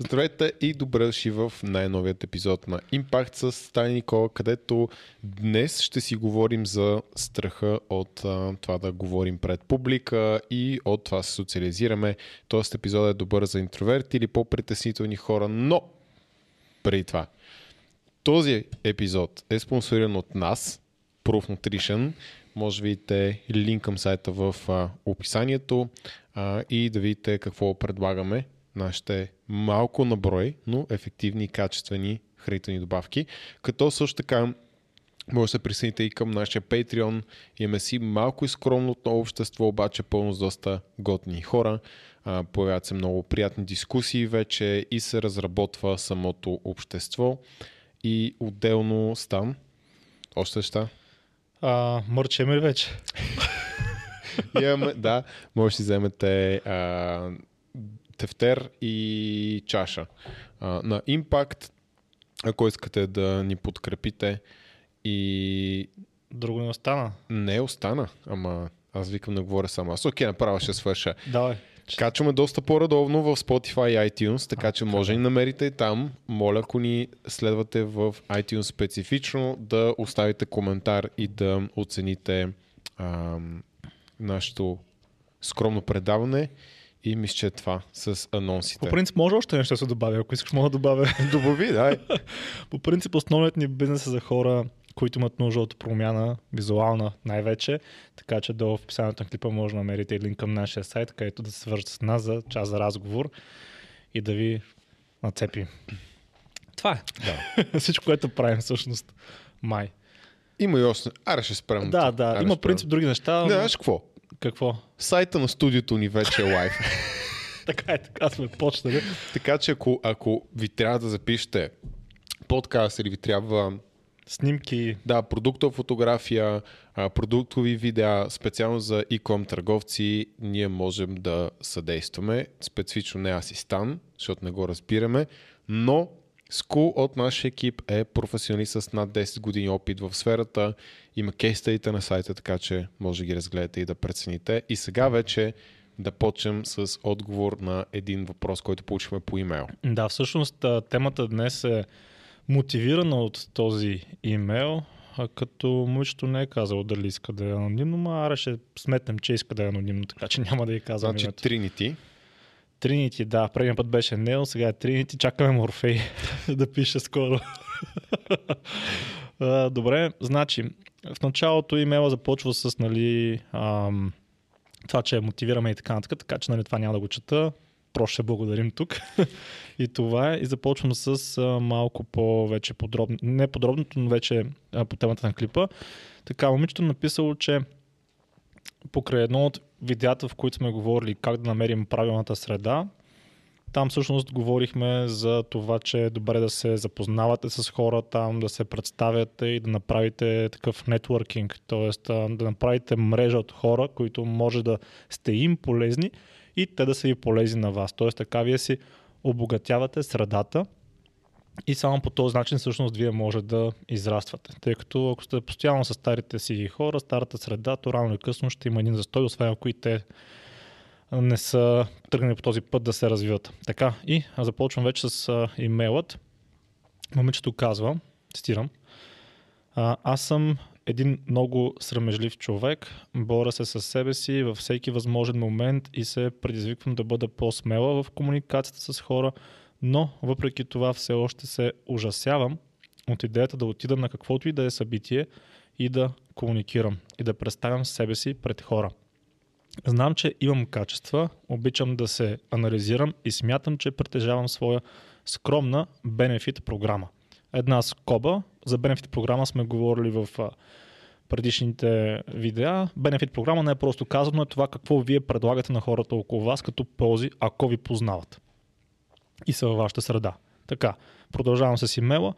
Здравейте и добре дошли в най-новият епизод на Impact с Стани Никола, където днес ще си говорим за страха от а, това да говорим пред публика и от това се социализираме. Тоест епизод е добър за интроверти или по-притеснителни хора, но преди това. Този епизод е спонсориран от нас, Proof Nutrition. Може да видите линк към сайта в а, описанието а, и да видите какво предлагаме нашите малко на брой, но ефективни и качествени хранителни добавки. Като също така може да се присъедините и към нашия Patreon. Имаме си малко и скромно общество, обаче пълно с доста готни хора. Появяват се много приятни дискусии вече и се разработва самото общество. И отделно стан. Още неща? А, мърчеме вече? Имаме, да, може да си вземете а, тефтер и чаша. А, на Impact, ако искате да ни подкрепите и... Друго не остана. Не остана, ама аз викам да говоря само. Аз окей, направо ще свърша. Давай. Качваме доста по-редовно в Spotify и iTunes, така че може да ни намерите и там. Моля, ако ни следвате в iTunes специфично, да оставите коментар и да оцените ам, нашето скромно предаване. И мисля, че е това с анонсите. По принцип може още нещо да се добавя, ако искаш мога да добавя. Добави, дай. По принцип основният ни бизнес е за хора, които имат нужда от промяна, визуална най-вече, така че долу в описанието на клипа може да намерите линк към нашия сайт, където да се свържете с нас за час за разговор и да ви нацепи. Това е. Да. Всичко, което правим всъщност. Май. Има и още. Аре ще спрем. Да, да. Аре, Има спрем. принцип други неща. Не, знаеш какво? Какво? Сайта на студиото ни вече е лайв. така е, така сме почнали. така че ако, ако ви трябва да запишете подкаст или ви трябва Снимки. да, продуктова фотография, продуктови видеа, специално за e-com търговци, ние можем да съдействаме. Специфично не аз и Стан, защото не го разбираме, но Скул от нашия екип е професионалист с над 10 години опит в сферата. Има кейстадите на сайта, така че може да ги разгледате и да прецените. И сега вече да почнем с отговор на един въпрос, който получихме по имейл. Да, всъщност темата днес е мотивирана от този имейл, а като момичето не е казало дали иска да е анонимно, аре ще сметнем, че иска да е анонимно, така че няма да я казвам Значи името. Trinity. Тринити, да, предния път беше Нел, сега е Тринити, чакаме Морфей да пише скоро. Добре, значи, в началото имейла започва с, нали, ам, това, че мотивираме и така нататък, така че нали, това няма да го чета. Просто ще благодарим тук. и това е. И започвам с а, малко по-вече подробно, не подробното, но вече а, по темата на клипа. Така, момичето написало, че покрай едно от видеята, в които сме говорили как да намерим правилната среда, там всъщност говорихме за това, че е добре да се запознавате с хора там, да се представяте и да направите такъв нетворкинг, т.е. да направите мрежа от хора, които може да сте им полезни и те да са ви полезни на вас. Т.е. така вие си обогатявате средата и само по този начин всъщност вие може да израствате. Тъй като ако сте постоянно с старите си хора, старата среда, то рано или късно ще има един застой, освен ако и те не са тръгнали по този път да се развиват. Така, и започвам вече с имейлът. Момичето казва, цитирам, аз съм един много срамежлив човек, боря се с себе си във всеки възможен момент и се предизвиквам да бъда по-смела в комуникацията с хора, но въпреки това все още се ужасявам от идеята да отида на каквото и да е събитие и да комуникирам и да представям себе си пред хора. Знам, че имам качества, обичам да се анализирам и смятам, че притежавам своя скромна бенефит програма. Една скоба, за бенефит програма сме говорили в предишните видеа. Бенефит програма не е просто казано, е това какво вие предлагате на хората около вас като ползи, ако ви познават и са във вашата среда. Така, продължавам с имейла,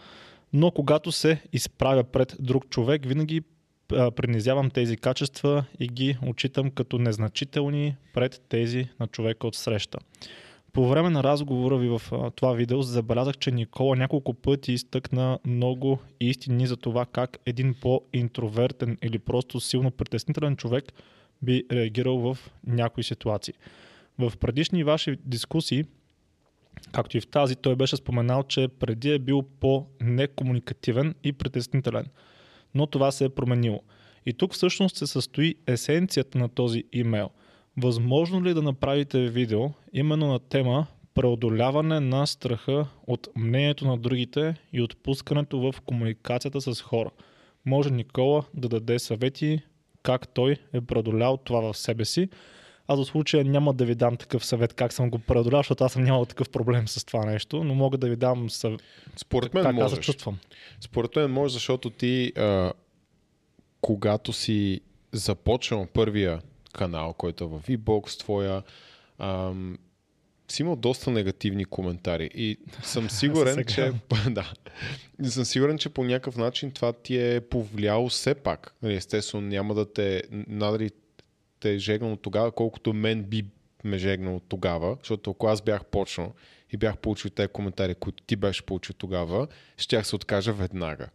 но когато се изправя пред друг човек, винаги принизявам тези качества и ги отчитам като незначителни пред тези на човека от среща. По време на разговора ви в това видео забелязах, че Никола няколко пъти изтъкна много истини за това как един по-интровертен или просто силно притеснителен човек би реагирал в някои ситуации. В предишни ваши дискусии както и в тази, той беше споменал, че преди е бил по-некомуникативен и притеснителен. Но това се е променило. И тук всъщност се състои есенцията на този имейл. Възможно ли да направите видео именно на тема преодоляване на страха от мнението на другите и отпускането в комуникацията с хора? Може Никола да даде съвети как той е преодолял това в себе си. Аз за случая няма да ви дам такъв съвет как съм го преодолял, защото аз съм нямал такъв проблем с това нещо, но мога да ви дам съвет Според мен как можеш. аз се чувствам. Според мен може, защото ти, а, когато си започнал първия канал, който е в V-Box твоя, ам, си имал доста негативни коментари и съм сигурен, че да, съм сигурен, че по някакъв начин това ти е повлияло все пак. Нали, Естествено, няма да те надали те е жегнало тогава, колкото мен би ме жегнало тогава, защото ако аз бях почнал и бях получил тези коментари, които ти беше получил тогава, щях се откажа веднага.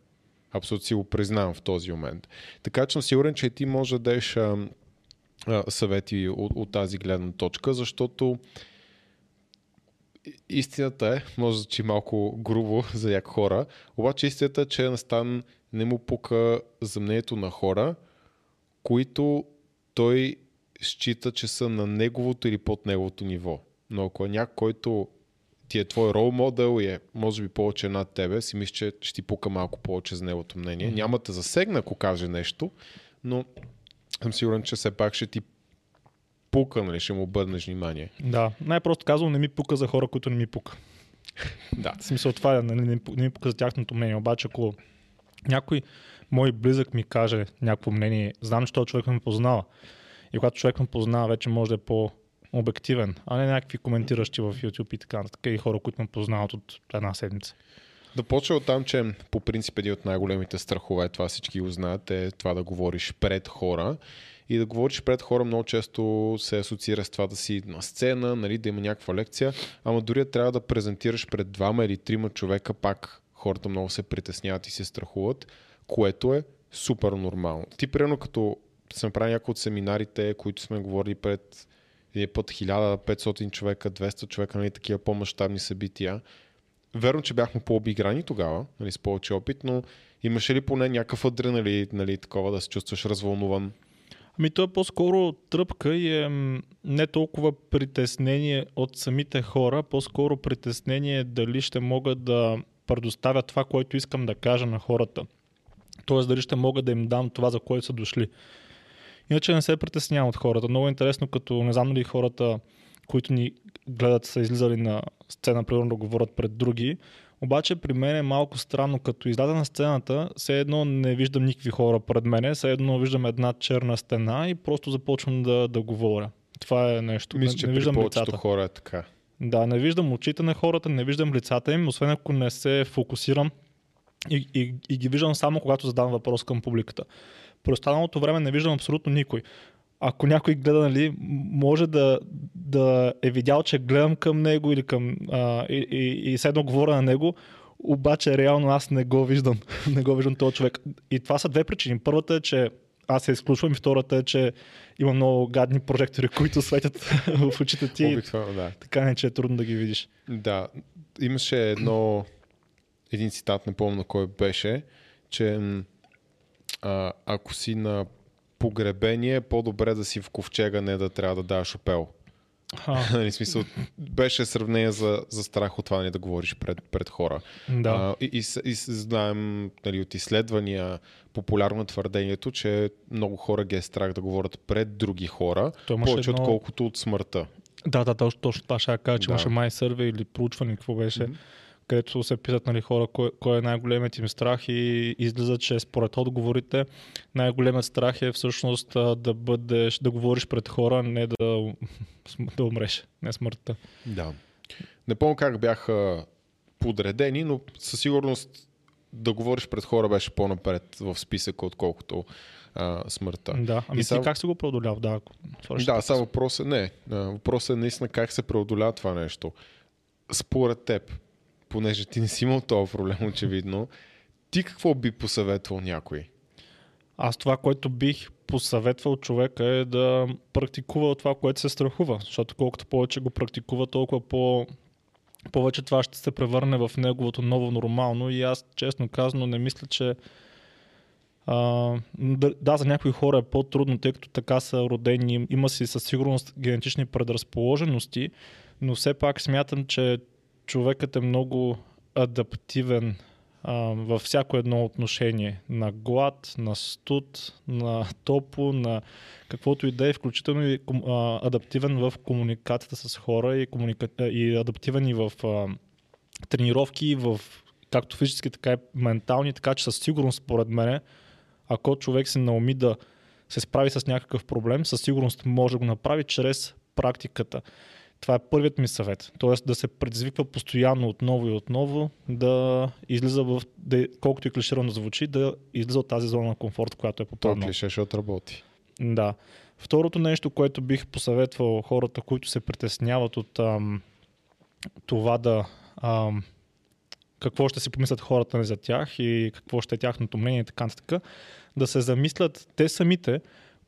Абсолютно си го признавам в този момент. Така че съм сигурен, че ти можеш да дадеш съвети от, от тази гледна точка, защото истината е, може да звучи малко грубо за някои хора, обаче истината е, че Настан не му пука за мнението на хора, които той счита, че са на неговото или под неговото ниво. Но ако е някой, който ти е твой рол модел и е може би повече над тебе, си мисля, че ще ти пука малко повече за неговото мнение. Mm-hmm. Няма те засегна, ако каже нещо, но съм сигурен, че все пак ще ти пука, нали, ще му обърнеш внимание. Да, най-просто казвам, не ми пука за хора, които не ми пука. Да. В смисъл това е, нали, не, не ми пука за тяхното мнение. Обаче ако някой мой близък ми каже някакво мнение, знам, че този човек ме познава. И когато човек ме познава, вече може да е по-обективен, а не някакви коментиращи в YouTube и така нататък. И хора, които ме познават от една седмица. Да почва от там, че по принцип един от най-големите страхове, това всички го знаят, е това да говориш пред хора. И да говориш пред хора много често се асоциира с това да си на сцена, нали, да има някаква лекция, ама дори трябва да презентираш пред двама или трима човека, пак хората много се притесняват и се страхуват, което е супер нормално. Ти, примерно, като съм правил някои от семинарите, които сме говорили пред един път 1500 човека, 200 човека, нали, такива по-масштабни събития, Верно, че бяхме по-обиграни тогава, нали, с повече опит, но имаше ли поне някакъв адреналин, нали, такова да се чувстваш развълнуван? Ами то е по-скоро тръпка и е не толкова притеснение от самите хора, по-скоро притеснение дали ще мога да предоставя това, което искам да кажа на хората. Тоест дали ще мога да им дам това, за което са дошли. Иначе не се притеснявам от хората. Много е интересно, като не знам дали хората, които ни гледат, са излизали на сцена, примерно да говорят пред други. Обаче при мен е малко странно, като изляза на сцената, все едно не виждам никакви хора пред мене, все едно виждам една черна стена и просто започвам да, да говоря. Това е нещо. Мисля, не, че не виждам лицата. хора е така. Да, не виждам очите на хората, не виждам лицата им, освен ако не се фокусирам и, и, и ги виждам само когато задавам въпрос към публиката. При останалото време не виждам абсолютно никой. Ако някой гледа, нали, може да, да е видял, че гледам към него или към, а, и, и, и седно говоря на него, обаче реално аз не го виждам. не го виждам този човек. И това са две причини. Първата е, че аз се изключвам и втората е, че има много гадни прожектори, които светят в очите ти. Обикновено, да. Така не, че е трудно да ги видиш. Да, имаше едно, един цитат, не помня кой беше, че а, ако си на погребение, по-добре да си в ковчега, не да трябва да даваш опел. Нали, смисъл, беше сравнение за, за страх от това нали, да говориш пред, пред хора. да. А, и, и, и знаем нали, от изследвания популярно е твърдението, че много хора ги е страх да говорят пред други хора, повече едно- отколкото от смъртта. Да, да, точно, точно това ще кажа, че Да. имаше май сърве или проучване, какво беше, Мгм. Където се питат нали, хора кой, кой е най-големият им страх и излиза, че според отговорите най-големият страх е всъщност да бъдеш, да говориш пред хора, не да, да умреш, не смъртта. Да. Не помня как бяха подредени, но със сигурност да говориш пред хора беше по-напред в списъка, отколкото а, смъртта. Да, ами И ти сам- как си го преодолял? Да, ако... Да, само въпросът не. а, Въпросът е наистина как се преодолява това нещо. Според теб, понеже ти не си имал този проблем, очевидно, ти какво би посъветвал някой? Аз това, което бих посъветвал човека е да практикува това, което се страхува. Защото колкото повече го практикува, толкова по повече това ще се превърне в неговото ново нормално и аз честно казано не мисля, че а, да, за някои хора е по-трудно, тъй като така са родени, има си със сигурност генетични предразположености, но все пак смятам, че човекът е много адаптивен а, във всяко едно отношение. На глад, на студ, на топло, на каквото и да е, включително и а, адаптивен в комуникацията с хора и, комуника... и адаптивен и в а, тренировки, в както физически, така и ментални, така че със сигурност, според мен, ако човек се науми да се справи с някакъв проблем, със сигурност може да го направи чрез практиката. Това е първият ми съвет. Тоест да се предизвиква постоянно отново и отново, да излиза в, да, колкото и клиширано звучи, да излиза от тази зона на комфорт, която е попаднал. Това клише ще отработи. Да. Второто нещо, което бих посъветвал хората, които се притесняват от ам, това да ам, какво ще си помислят хората за тях и какво ще е тяхното мнение и така нататък, да се замислят те самите,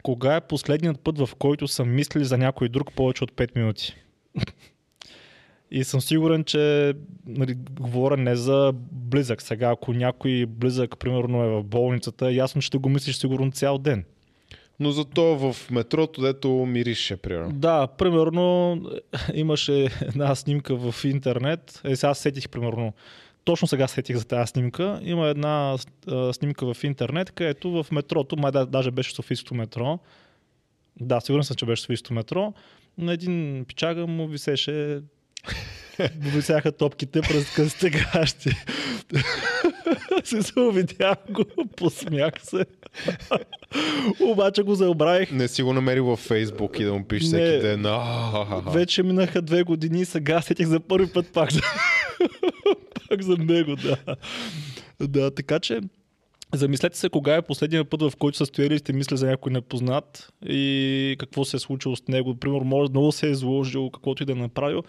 кога е последният път, в който са мислили за някой друг повече от 5 минути. И съм сигурен, че нали, говоря не за близък. Сега, ако някой близък, примерно, е в болницата, ясно ще го мислиш сигурно цял ден. Но зато в метрото, дето мирише, примерно. Да, примерно имаше една снимка в интернет. Е, сега сетих, примерно, точно сега сетих за тази снимка. Има една а, снимка в интернет, където в метрото, май да, даже беше Софийското метро, да, сигурен съм, че беше Софийското метро, на един пичага му висеше висяха топките през късите гащи. се увидях го, посмях се. Обаче го забравих. Не си го намерил във Фейсбук и да му пишеш всеки ден. Вече минаха две години и сега сетих за първи път пак за, пак за него, да. Да, така че Замислете се кога е последния път, в който са стояли и сте мисли за някой непознат и какво се е случило с него. Примерно, може много се е изложил, каквото и да е направил.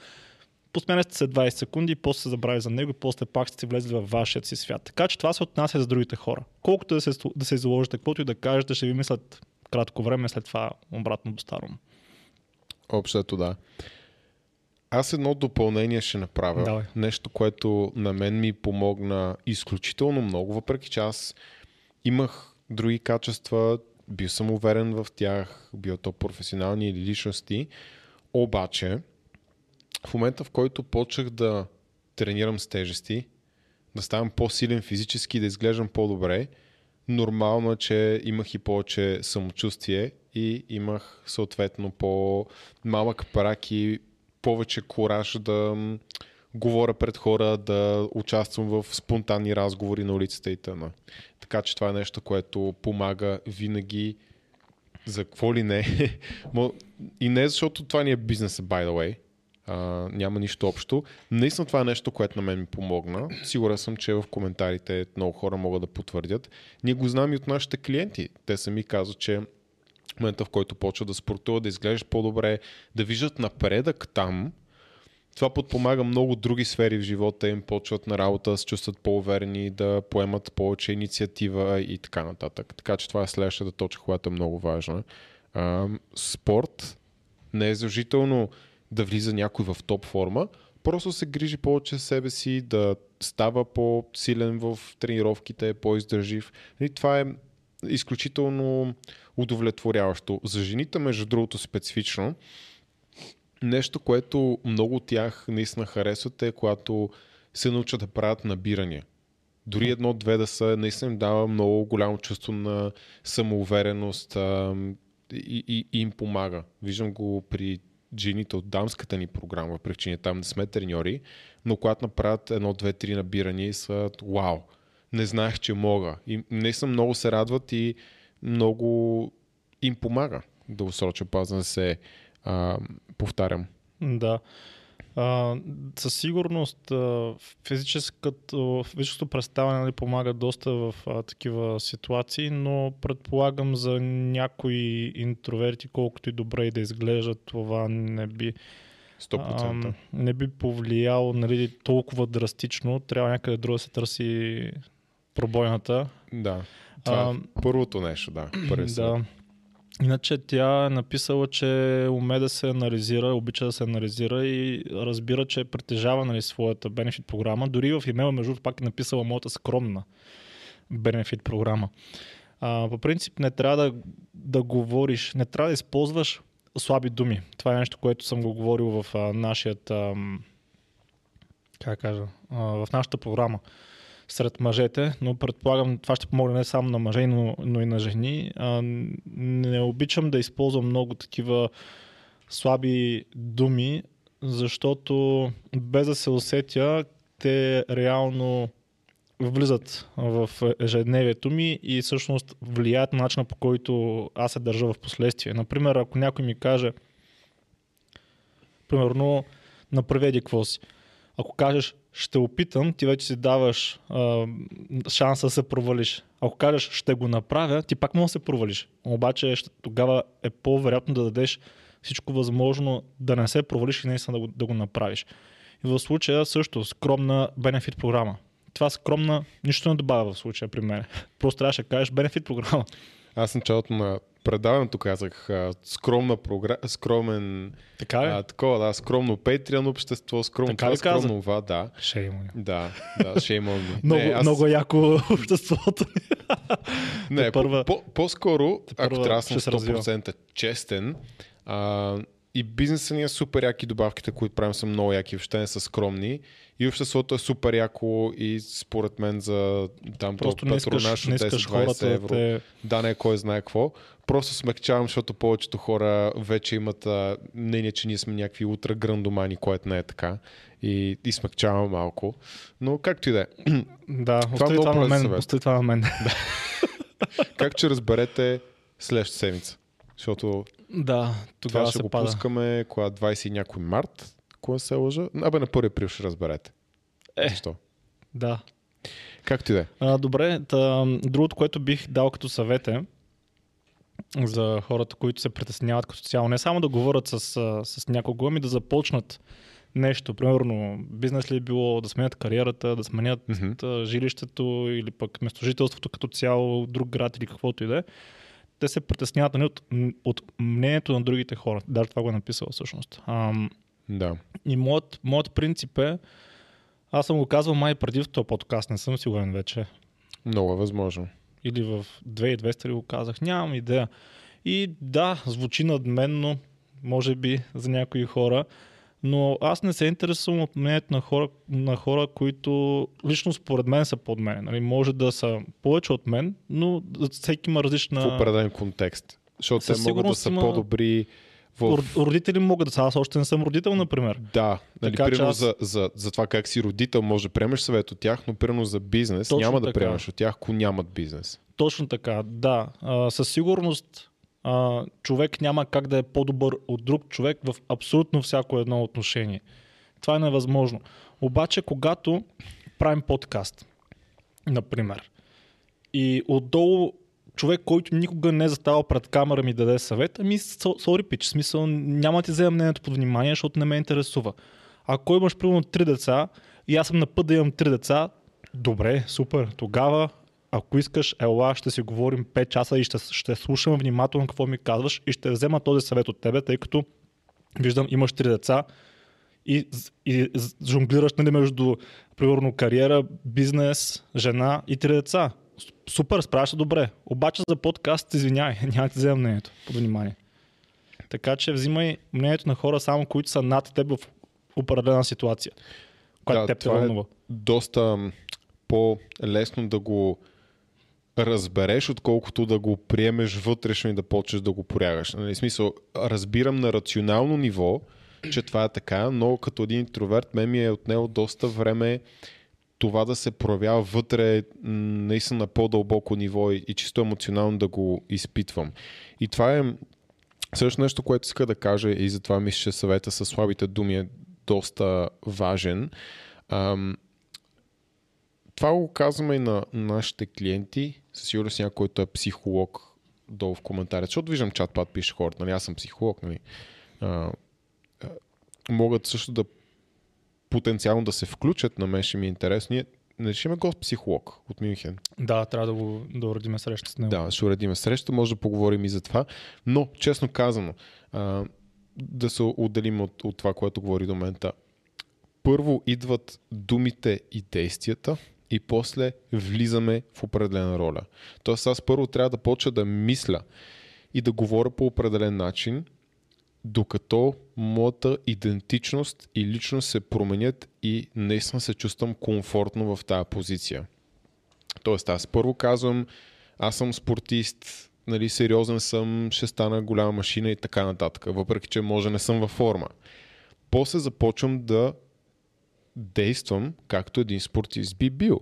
Посменяте се 20 секунди, после се забрави за него и после пак сте влезли във вашия си свят. Така че това се отнася за другите хора. Колкото да се, да се изложите, каквото и да кажете, ще ви мислят кратко време, след това обратно до старо. Общото да. Аз едно допълнение ще направя. Давай. Нещо, което на мен ми помогна изключително много, въпреки че аз имах други качества, бил съм уверен в тях, бил то професионални или личности, обаче в момента, в който почнах да тренирам с тежести, да ставам по-силен физически, да изглеждам по-добре, нормално е, че имах и повече самочувствие и имах съответно по-малък прак и повече кораж да говоря пред хора, да участвам в спонтанни разговори на улицата и т.н. Така че това е нещо, което помага винаги за какво ли не. и не защото това ни е бизнес, by the way. Uh, няма нищо общо. Наистина това е нещо, което на мен ми помогна. Сигурен съм, че в коментарите много хора могат да потвърдят. Ние го знам и от нашите клиенти. Те сами казват, че в момента, в който почва да спортува, да изглеждаш по-добре, да виждат напредък там, това подпомага много други сфери в живота им, почват на работа, се чувстват по-уверени, да поемат повече инициатива и така нататък. Така че това е следващата точка, която е много важна. А, спорт не е задължително да влиза някой в топ форма, просто се грижи повече себе си, да става по-силен в тренировките, по-издържив. И това е изключително удовлетворяващо. За жените, между другото, специфично, нещо, което много от тях наистина харесват е, когато се научат да правят набирания. Дори едно-две да са, наистина им дава много голямо чувство на самоувереност а, и, и, и им помага. Виждам го при жените от дамската ни програма, причини там не сме треньори, но когато направят едно, две, три набирания и са вау, не знаех, че мога. И наистина много се радват и много им помага дългосрочен пазен да се а, повтарям. Да. А, със сигурност физическото, физическото представяне нали, помага доста в а, такива ситуации, но предполагам за някои интроверти, колкото и добре и да изглеждат, това не би 100%. А, не би повлияло нали, толкова драстично. Трябва някъде друго да се търси пробойната. Да. Това а, е първото нещо, да. да. Иначе тя е написала, че уме да се анализира, обича да се анализира и разбира, че притежава нали, своята бенефит програма. Дори в имейла, между другото, пак е написала моята скромна бенефит програма. А, по принцип не трябва да, да говориш, не трябва да използваш слаби думи. Това е нещо, което съм го говорил в а, нашият, а, как кажа, а, в нашата програма сред мъжете, но предполагам това ще помогне не само на мъже, но, но и на жени. А, не обичам да използвам много такива слаби думи, защото без да се усетя, те реално влизат в ежедневието ми и всъщност влияят на начина по който аз се държа в последствие. Например, ако някой ми каже, примерно, направи какво си. Ако кажеш, ще опитам, ти вече си даваш а, шанса да се провалиш. Ако кажеш, ще го направя, ти пак може да се провалиш. Обаче ще, тогава е по-вероятно да дадеш всичко възможно да не се провалиш и наистина да го, да го направиш. И в случая също скромна бенефит програма. Това скромна нищо не добавя в случая при мен. Просто трябваше да кажеш бенефит програма. Аз началото на предаването казах а, скромна програма, скромен... Така ли? А, такова, да, скромно Patreon общество, скромно Така това, скромно това, да. Шеймо. Да, да, shame on me. Много, не, аз, много яко обществото. не, първа- по, по-скоро, ако трябва да съм ще се развива. 100% честен, а, и бизнеса ни е супер яки, добавките, които правим са много яки, въобще не са скромни. И обществото е супер яко и според мен за там Просто то не искаш, не искаш 10-20 хората да евро. те... Да, не кой знае какво. Просто смекчавам, защото повечето хора вече имат а, мнение, че ние сме някакви ултра грандомани, което не е така. И, и смекчавам малко. Но както и да е. Да, остави много това на мен. Остави това на мен. как че разберете следващата седмица. Защото Да, това тогава ще се го пада. пускаме кога 20 и някой март, кога се лъжа. Абе на 1 април ще разберете. Е. Защо? Да. Както и да е. Добре, та, другото, което бих дал като съвет е за хората, които се притесняват като цяло, не само да говорят с, с някого, ами да започнат нещо. Примерно, бизнес ли е било, да сменят кариерата, да сменят а, жилището или пък местожителството като цяло, друг град или каквото и да е. Те се притесняват нали, от, от мнението на другите хора. Даже това го е написал всъщност. Ам, Да. и моят, моят принцип е, аз съм го казвал май преди в този подкаст, не съм сигурен вече. Много е възможно. Или в 2200 ли го казах, нямам идея. И да, звучи надменно, може би за някои хора, но аз не се интересувам от мнението на хора, на хора, които лично според мен са под мен. Нали, може да са повече от мен, но всеки има различна... В определен контекст. Защото те могат да са има- по-добри в... Род- Родители могат да са. Аз още не съм родител, например. Да, нали, Така примерно аз- за, за, за това как си родител може да приемеш съвет от тях, но примерно за бизнес Точно няма да така. приемеш от тях, ако нямат бизнес. Точно така, да. А, със сигурност а, човек няма как да е по-добър от друг човек в абсолютно всяко едно отношение. Това е невъзможно. Обаче, когато правим подкаст, например, и отдолу човек, който никога не е заставал пред камера ми даде съвет, ами сори пич, смисъл няма ти взема мнението под внимание, защото не ме интересува. Ако имаш примерно три деца и аз съм на път да имам три деца, добре, супер, тогава ако искаш, ела, ще си говорим 5 часа и ще, ще слушам внимателно какво ми казваш и ще взема този съвет от тебе, тъй като виждам, имаш три деца и, и жонглираш нали, между, примерно, кариера, бизнес, жена и три деца. Супер, справяш се добре. Обаче за подкаст, извинявай, няма да ти взема мнението под внимание. Така че взимай мнението на хора само, които са над теб в определена ситуация, която Да, теб те е вълнува. доста м, по-лесно да го разбереш, отколкото да го приемеш вътрешно и да почнеш да го порягаш. Нали, смисъл, разбирам на рационално ниво, че това е така, но като един интроверт, мен ми е отнело доста време това да се проявява вътре наистина на по-дълбоко ниво и, и чисто емоционално да го изпитвам. И това е също нещо, което иска да кажа и затова мисля, че съвета с слабите думи е доста важен. Ам, това го казваме и на нашите клиенти. Със сигурност някой, който е психолог, долу в коментарите. Защото виждам чат пат пише хората, нали? Аз съм психолог, нали? А, а, могат също да потенциално да се включат, на мен ще ми е интересно. Ние наричаме го психолог от Мюнхен. Да, трябва да го да уредиме среща с него. Да, ще уредиме среща, може да поговорим и за това. Но, честно казано, а, да се отделим от, от това, което говори до момента. Първо идват думите и действията и после влизаме в определена роля. Тоест аз първо трябва да почна да мисля и да говоря по определен начин, докато моята идентичност и личност се променят и наистина се чувствам комфортно в тази позиция. Тоест аз първо казвам, аз съм спортист, нали, сериозен съм, ще стана голяма машина и така нататък, въпреки че може не съм във форма. После започвам да действам както един спортист би бил.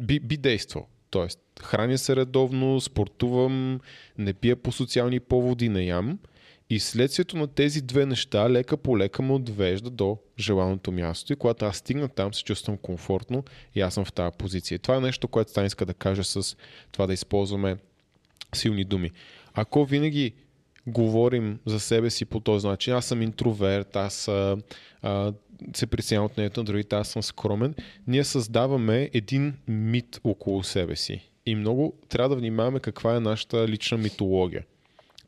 Би, би действал. Тоест, храня се редовно, спортувам, не пия по социални поводи, не ям. И следствието на тези две неща лека по лека ме отвежда до желаното място и когато аз стигна там, се чувствам комфортно и аз съм в тази позиция. Това е нещо, което Стан иска да каже с това да използваме силни думи. Ако винаги говорим за себе си по този начин, аз съм интроверт, аз а, а, се притеснявам от нето на другите, аз съм скромен, ние създаваме един мит около себе си. И много трябва да внимаваме каква е нашата лична митология.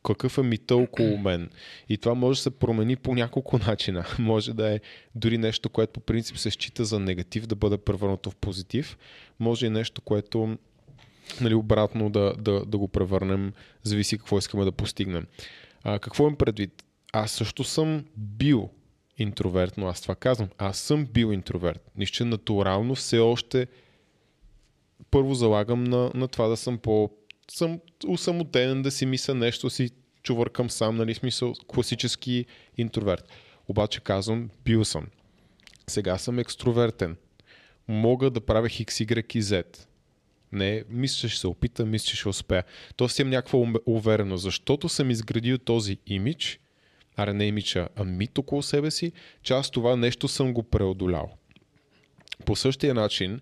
Какъв е мита около мен. И това може да се промени по няколко начина. Може да е дори нещо, което по принцип се счита за негатив, да бъде превърнато в позитив. Може и нещо, което нали, обратно да, да, да го превърнем, зависи какво искаме да постигнем. А, какво им предвид? Аз също съм бил интроверт, но аз това казвам. Аз съм бил интроверт. Нищо натурално все още първо залагам на, на това да съм по съм усамотенен, да си мисля нещо, си чувъркам сам, нали, смисъл класически интроверт. Обаче казвам, бил съм. Сега съм екстровертен. Мога да правя X, Y и Z. Не, мисля, че ще се опита, мисля, че ще успея. Тоест имам някаква увереност, защото съм изградил този имидж, аре не а мит около себе си, че аз това нещо съм го преодолял. По същия начин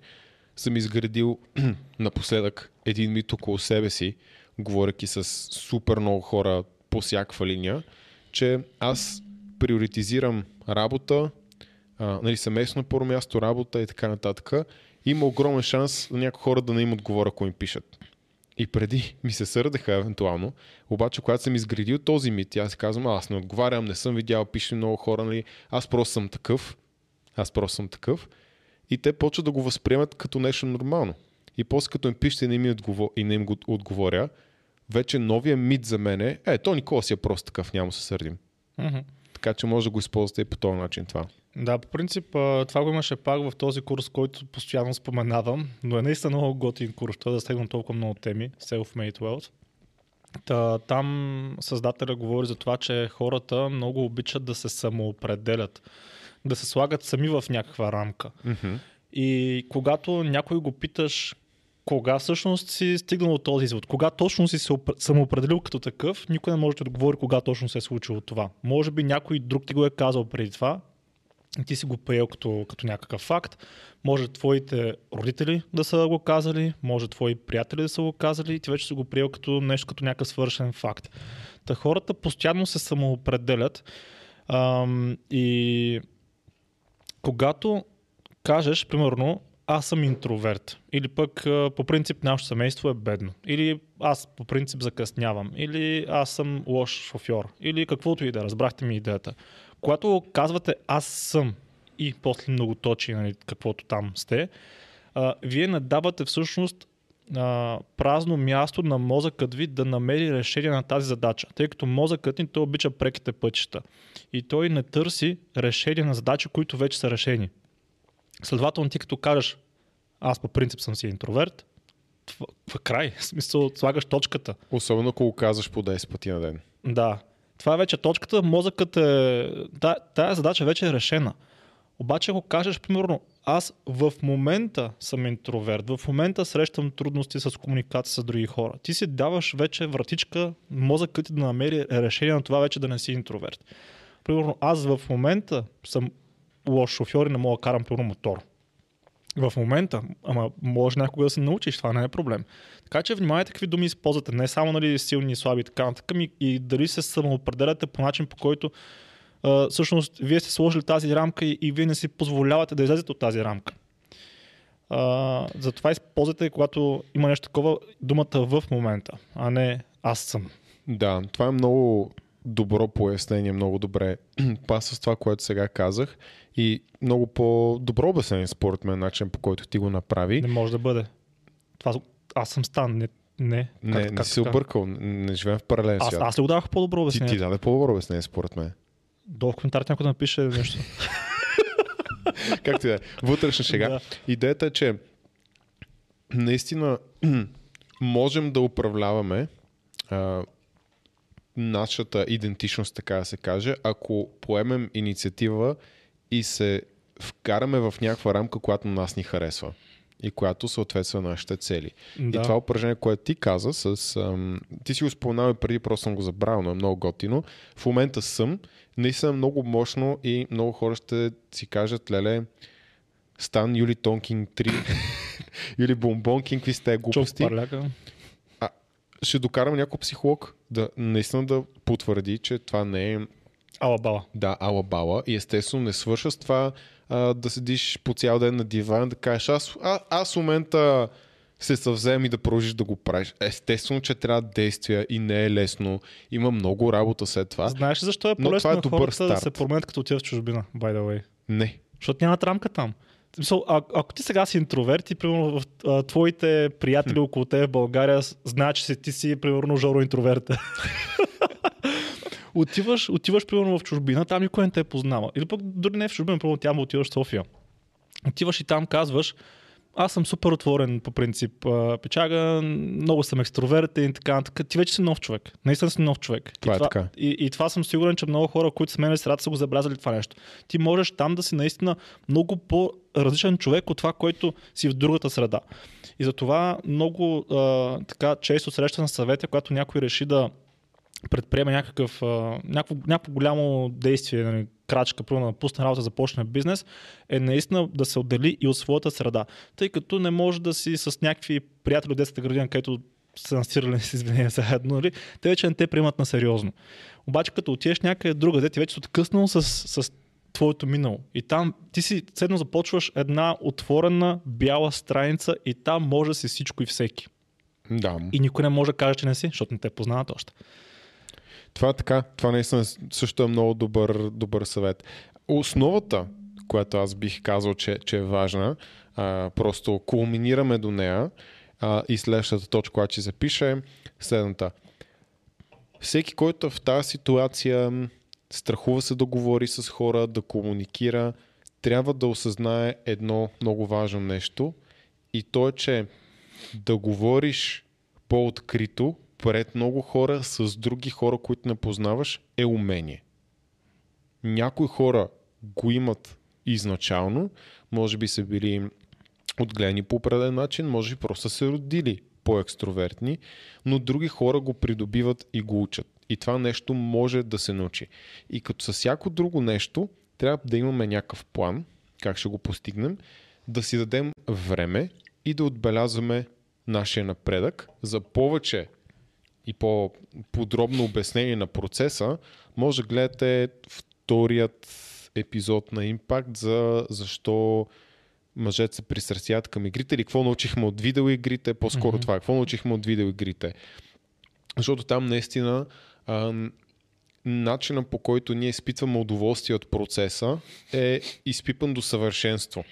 съм изградил напоследък един мит около себе си, говоряки с супер много хора по всякаква линия, че аз приоритизирам работа, а, нали, семейство на първо място, работа и така нататък. Има огромен шанс някои хора да не им отговоря, ако им пишат. И преди ми се сърдеха евентуално, обаче когато съм изградил този мит, аз си казвам, аз не отговарям, не съм видял, пише много хора, нали, аз просто съм такъв, аз просто съм такъв. И те почват да го възприемат като нещо нормално. И после като им пишете и не, ми отговор... и не им го отговоря, вече новия мит за мен е, е, то Никола си е просто такъв, няма се сърдим. Mm-hmm. Така че може да го използвате и по този начин това. Да, по принцип това го имаше пак в този курс, който постоянно споменавам, но е наистина много готин курс, той да стегна толкова много теми, Self-Made Wealth. Та, там създателя говори за това, че хората много обичат да се самоопределят, да се слагат сами в някаква рамка. Mm-hmm. И когато някой го питаш кога всъщност си стигнал от този извод, кога точно си се самоопределил като такъв, никой не може да отговори кога точно се е случило това. Може би някой друг ти го е казал преди това, ти си го приел като, като някакъв факт. Може твоите родители да са го казали, може твои приятели да са го казали и ти вече си го приел като нещо, като някакъв свършен факт. Та хората постоянно се самоопределят ам, и когато кажеш, примерно, аз съм интроверт. Или пък по принцип нашето семейство е бедно. Или аз по принцип закъснявам. Или аз съм лош шофьор. Или каквото и да, разбрахте ми идеята. Когато казвате аз съм и после многоточи, нали, каквото там сте, а, вие надавате всъщност а, празно място на мозъкът ви да намери решение на тази задача, тъй като мозъкът ни той обича преките пътища и той не търси решение на задачи, които вече са решени. Следователно ти като кажеш, аз по принцип съм си интроверт, това, това край, в смисъл слагаш точката. Особено ако го казваш по 10 пъти на ден. Да, това е вече точката, мозъкът е... Та, тая задача вече е решена. Обаче ако кажеш, примерно, аз в момента съм интроверт, в момента срещам трудности с комуникация с други хора. Ти си даваш вече вратичка, мозъкът ти да намери решение на това вече да не си интроверт. Примерно, аз в момента съм лош шофьор и не мога да карам пълно мотор. В момента, ама може някога да се научиш, това не е проблем. Така че внимавайте какви думи използвате, не само нали, силни и слаби и така и, и дали се самоопределяте по начин, по който а, всъщност вие сте сложили тази рамка и, и вие не си позволявате да излезете от тази рамка. А, затова използвайте, когато има нещо такова, думата в момента, а не аз съм. Да, това е много добро пояснение, много добре паса с това, което сега казах и много по-добро обяснение според мен, начин по който ти го направи. Не може да бъде. Това, аз съм стан, не, не. Не, как, не как, си как? объркал, не живеем в паралелен свят. Аз, аз ли го давах по-добро обяснение? Ти, ти даде по-добро обяснение според мен. Долу в коментарите някой да напише нещо. Както и да е. Вътрешна шега. Да. Идеята е, че наистина можем да управляваме а, нашата идентичност, така да се каже, ако поемем инициатива и се вкараме в някаква рамка, която нас ни харесва и която съответства на нашите цели. Да. И това упражнение, което ти каза, с, ам, ти си го споменал преди, просто съм го забравил, но е много готино. В момента съм, наистина много мощно и много хора ще си кажат, леле, Стан Юли Тонкинг 3, Юли Бомбонкинг, какви сте глупости. А, ще докарам някой психолог да наистина да потвърди, че това не е Алабала. Да, алабала. И естествено не свърша с това а, да седиш по цял ден на диван, да кажеш, аз, а, аз в момента се съвзем и да продължиш да го правиш. Естествено, че трябва действия и не е лесно. Има много работа след това. Знаеш ли защо е по-лесно е на хората старт. да се променят като отидат в чужбина, by the way? Не. Защото нямат рамка там. А, ако ти сега си интроверт и примерно а, твоите приятели около теб в България знаят, че си, ти си примерно жоро интроверта. отиваш, отиваш примерно в чужбина, там никой не те познава. Или пък дори не в чужбина, примерно тя отиваш в София. Отиваш и там казваш, аз съм супер отворен по принцип. Печага, много съм екстровертен и така, така. Ти вече си нов човек. Наистина си нов човек. Това и, е това, така. И, и, това съм сигурен, че много хора, които са мен средата, са го забелязали това нещо. Ти можеш там да си наистина много по-различен човек от това, който си в другата среда. И затова много а, така често срещам съвети, когато някой реши да предприеме някакъв, някакво, някакво голямо действие, нали, крачка, първо да пусне работа, започне бизнес, е наистина да се отдели и от своята среда. Тъй като не може да си с някакви приятели от детската градина, където са насирали с извинения заедно, нали? те вече не те приемат на сериозно. Обаче като отидеш някъде друга, ти вече си откъснал с, с твоето минало. И там ти си седно започваш една отворена бяла страница и там може да си всичко и всеки. Да. И никой не може да каже, че не си, защото не те познават още. Това е така. Това наистина също е много добър, добър съвет. Основата, която аз бих казал, че, че е важна, а, просто кулминираме до нея а, и следващата точка, която ще запише следната. Всеки, който в тази ситуация страхува се да говори с хора, да комуникира, трябва да осъзнае едно много важно нещо и то е, че да говориш по-открито пред много хора с други хора, които не познаваш, е умение. Някои хора го имат изначално, може би са били отгледани по определен начин, може би просто са се родили по-екстровертни, но други хора го придобиват и го учат. И това нещо може да се научи. И като с всяко друго нещо, трябва да имаме някакъв план, как ще го постигнем, да си дадем време и да отбелязваме нашия напредък за повече и по-подробно обяснение на процеса, може да гледате вторият епизод на Impact за защо мъжете се пристрастяват към игрите или какво научихме от видеоигрите, по-скоро mm-hmm. това, какво научихме от видеоигрите. Защото там наистина а, начина по който ние изпитваме удоволствие от процеса е изпипан до съвършенство.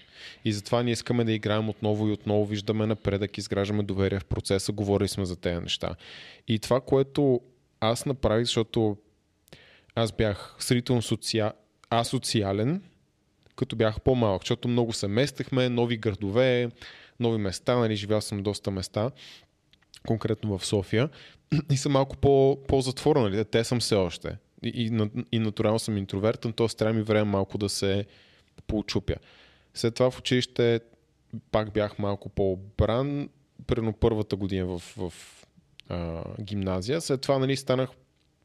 И затова ние искаме да играем отново и отново, виждаме напредък, изграждаме доверие в процеса, говорили сме за тези неща. И това, което аз направих, защото аз бях сравнително социал... асоциален, като бях по-малък, защото много се местехме, нови градове, нови места, нали, живял съм доста места, конкретно в София, и съм малко по, по-затворен, нали, те съм все още. И, и, и натурално съм интровертен, т.е. трябва ми време малко да се поучупя. След това в училище пак бях малко по-обран, примерно първата година в, в а, гимназия. След това нали, станах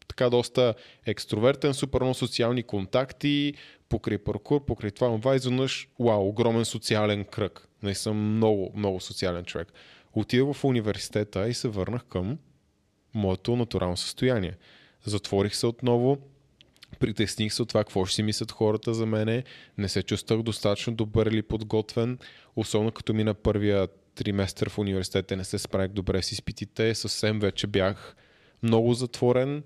така доста екстровертен, супер много социални контакти, покрай паркур, покрай това, това изведнъж, вау, огромен социален кръг. Не съм много, много социален човек. Отидох в университета и се върнах към моето натурално състояние. Затворих се отново, Притесних се от това какво ще си мислят хората за мене. Не се чувствах достатъчно добър или подготвен. Особено като мина първия триместър в университета не се справих добре с изпитите. Съвсем вече бях много затворен.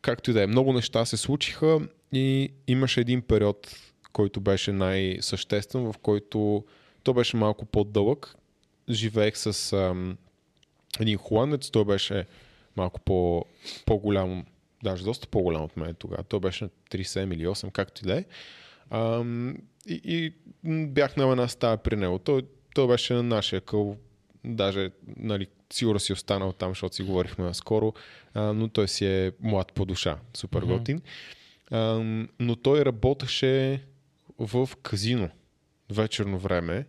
Както и да е, много неща се случиха и имаше един период, който беше най-съществен, в който то беше малко по-дълъг. Живеех с ам, един холандец, той беше малко по, по-голям, даже доста по-голям от мен тогава. Той беше на 37 или 8, както и да е. И, и бях на една стая при него. Той, той беше на нашия къл, даже нали, сигурно си останал там, защото си говорихме наскоро, а, но той си е млад по душа, супер mm-hmm. готин. А, но той работеше в казино вечерно време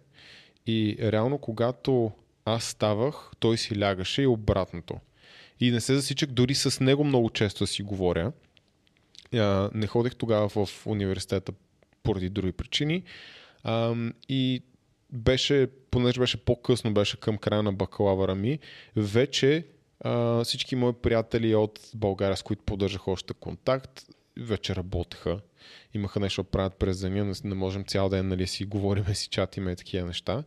и реално когато аз ставах, той си лягаше и обратното. И не се засичах дори с него много често си говоря. Не ходех тогава в университета поради други причини. И беше, понеже беше по-късно, беше към края на бакалавъра ми, вече всички мои приятели от България, с които поддържах още контакт, вече работеха. Имаха нещо да правят през деня, не, можем цял ден нали, си говориме, си чатиме и такива неща.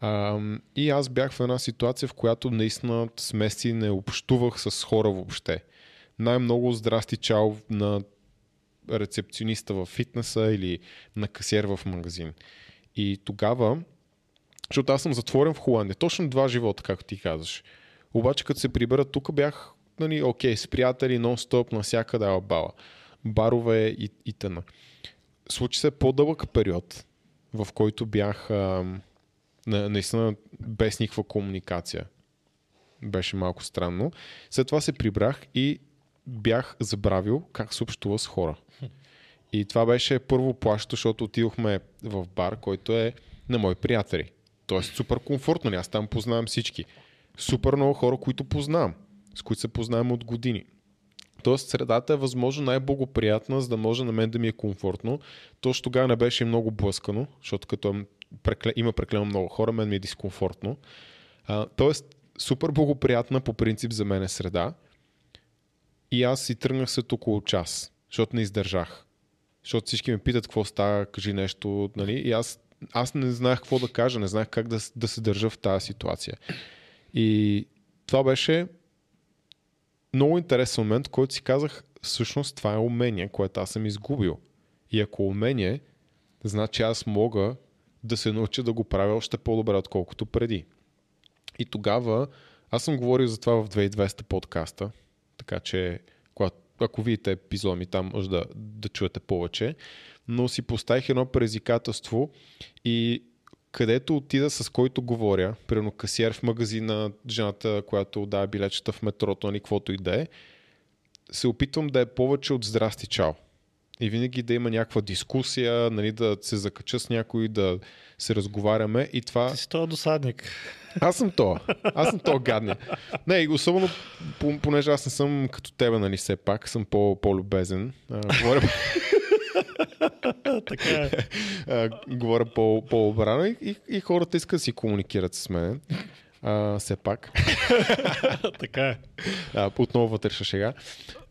А, и аз бях в една ситуация, в която наистина с месеци не общувах с хора въобще. Най-много здрасти чао на рецепциониста в фитнеса или на касиер в магазин. И тогава, защото аз съм затворен в Холандия, точно два живота, както ти казваш. Обаче като се прибера тук бях, нали, окей, с приятели, нон-стоп, навсякъде албала. Барове и, и тъна. Случи се по-дълъг период, в който бях а, наистина без никаква комуникация. Беше малко странно. След това се прибрах и бях забравил как се общува с хора. И това беше първо плащо, защото отидохме в бар, който е на мои приятели. Тоест супер комфортно. Нали? Аз там познавам всички. Супер много хора, които познавам, с които се познавам от години. Тоест средата е възможно най-благоприятна, за да може на мен да ми е комфортно. Точно тогава не беше много блъскано, защото като има преклено много хора, мен ми е дискомфортно. А, тоест, супер благоприятна по принцип за мен е среда. И аз си тръгнах след около час, защото не издържах. Защото всички ме питат какво става, кажи нещо, нали? И аз, аз не знаех какво да кажа, не знаех как да, да се държа в тази ситуация. И това беше много интересен момент, който си казах, всъщност това е умение, което аз съм изгубил. И ако умение, значи аз мога да се науча да го правя още по-добре, отколкото преди. И тогава аз съм говорил за това в 2200 подкаста, така че ако видите епизода ми там, може да, да чуете повече, но си поставих едно предизвикателство и където отида с който говоря, примерно касиер в магазина, жената, която дава билечета в метрото, нали, каквото и да е, се опитвам да е повече от здрасти чао и винаги да има някаква дискусия, нали, да се закача с някой, да се разговаряме и това... Ти си това досадник. Аз съм то. Аз съм то гадния. Не, особено понеже аз не съм като тебе, нали, все пак, съм по, по-любезен. Говоря... така е. А, говоря по, по-обрано и, и, и хората искат да си комуникират с мен. А, все пак. така е. А, отново вътрешна шега.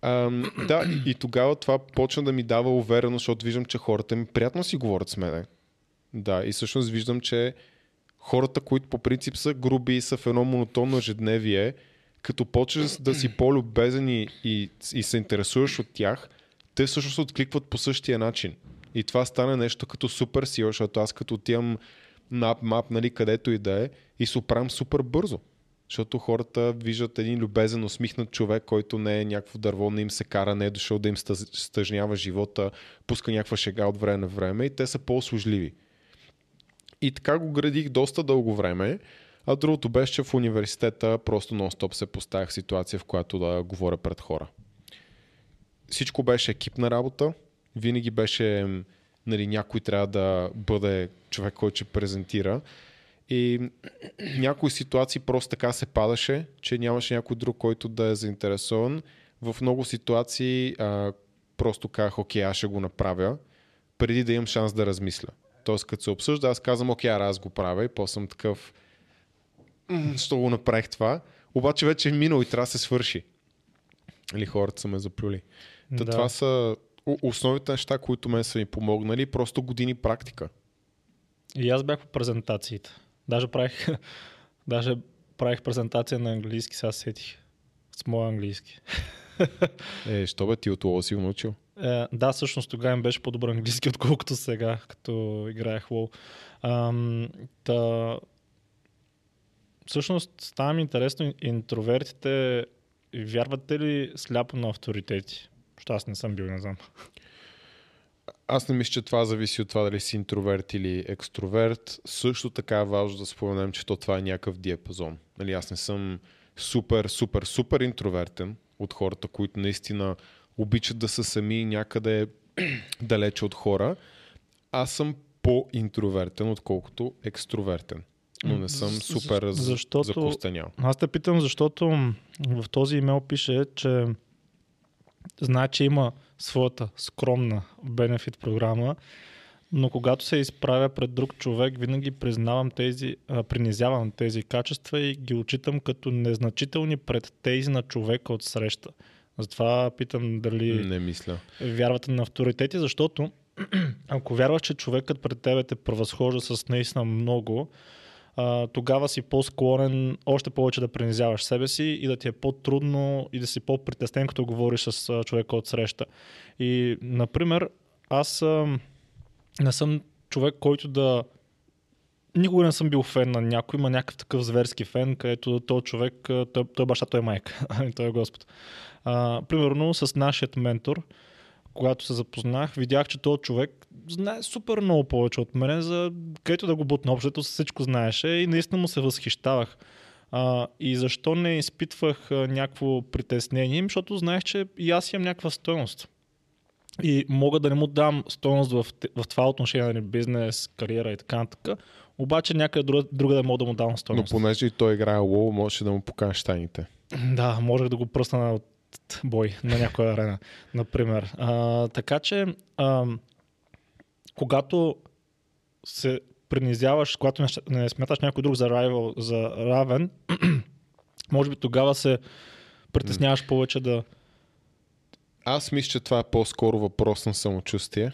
А, да, и, и тогава това почна да ми дава увереност, защото виждам, че хората ми приятно си говорят с мене. Да, и всъщност виждам, че хората, които по принцип са груби и са в едно монотонно ежедневие, като почнеш да си по-любезен и, и, и се интересуваш от тях, те всъщност откликват по същия начин. И това стане нещо като супер сила, защото аз като отивам на мап, нали, където и да е, и се оправям супер бързо. Защото хората виждат един любезен, усмихнат човек, който не е някакво дърво, не им се кара, не е дошъл да им стъжнява живота, пуска някаква шега от време на време и те са по-услужливи. И така го градих доста дълго време. А другото беше, че в университета просто нон-стоп се поставях в ситуация, в която да говоря пред хора. Всичко беше екипна работа. Винаги беше нали, някой трябва да бъде човек, който ще презентира. И някои ситуации просто така се падаше, че нямаше някой друг, който да е заинтересован. В много ситуации а, просто казах, окей, аз ще го направя, преди да имам шанс да размисля. Тоест, като се обсъжда, аз казвам, окей, аз го правя и после съм такъв, що го направих това. Обаче вече е минало и трябва да се свърши. Или хората са ме заплюли. Та Да. това са основните неща, които мен са ми помогнали. Просто години практика. И аз бях по презентациите. Даже правих, даже правих презентация на английски, сега се сетих. С моя английски. Е, що бе, ти от лоу си го научил? Е, да, всъщност тогава им беше по-добър английски, отколкото сега, като играех WoW. Ам, та... Всъщност става ми интересно, интровертите вярвате ли сляпо на авторитети? Защото аз не съм бил, не знам. Аз не мисля, че това зависи от това дали си интроверт или екстроверт. Също така е важно да споменем, че то това е някакъв диапазон. Нали, аз не съм супер, супер, супер интровертен от хората, които наистина обичат да са сами някъде далече от хора. Аз съм по-интровертен, отколкото екстровертен. Но не съм супер защото- закостенял. Аз те питам, защото в този имейл пише, че знае, че има своята скромна бенефит програма, но когато се изправя пред друг човек, винаги признавам тези, а, принизявам тези качества и ги отчитам като незначителни пред тези на човека от среща. Затова питам дали Не мисля. вярвате на авторитети, защото ако вярваш, че човекът пред тебе те превъзхожда с наистина много, тогава си по-склонен още повече да принизяваш себе си и да ти е по-трудно и да си по-притеснен, като говориш с човека от среща. И, например, аз не съм човек, който да Никога не съм бил фен на някой, има някакъв такъв зверски фен, където този човек, той, той баща, той е майка, той е Господ. А, примерно с нашият ментор, когато се запознах, видях, че този човек знае супер много повече от мен, за където да го бутна. Общото всичко знаеше и наистина му се възхищавах. А, и защо не изпитвах а, някакво притеснение? Защото знаех, че и аз имам някаква стоеност. И мога да не му дам стоеност в, в това отношение, нали, бизнес, кариера и така нататък. Обаче някъде друга, друга да мога да му дам Но стоеност. понеже и той играе лоу, можеше да му покажеш тайните. Да, можех да го пръсна от бой на някоя арена, например. А, така че, а, когато се принизяваш, когато не, смяташ някой друг за, rival, за равен, може би тогава се притесняваш повече да... Аз мисля, че това е по-скоро въпрос на самочувствие,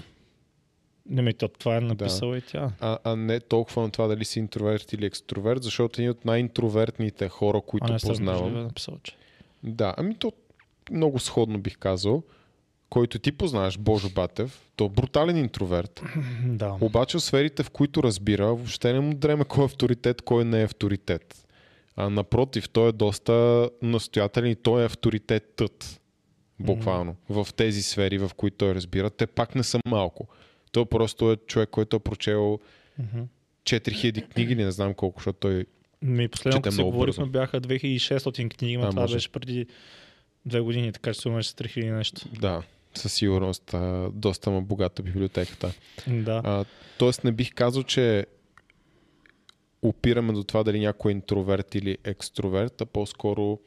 Не ми, то, това е написала и тя. а, а не толкова на това дали си интроверт или екстроверт, защото един от най-интровертните хора, които а не съм познавам. че. Да, ами то много сходно бих казал, който ти познаваш, Божо Батев, то е брутален интроверт. Да. Обаче в сферите, в които разбира, въобще не му дреме кой е авторитет, кой не е авторитет. А напротив, той е доста настоятелен и той е авторитетът. Буквално. В тези сфери, в които той разбира, те пак не са малко. Той просто е човек, който е прочел Мгм. 4000 книги, не знам колко, защото той Ми, последно, като си говорихме, бързо. бяха 2600 книги, но А, това може. беше преди две години, така че се умеше с 3000 нещо. Да, със сигурност а, доста ма богата библиотеката. Да. А, тоест не бих казал, че опираме до това дали някой е интроверт или екстроверт, а по-скоро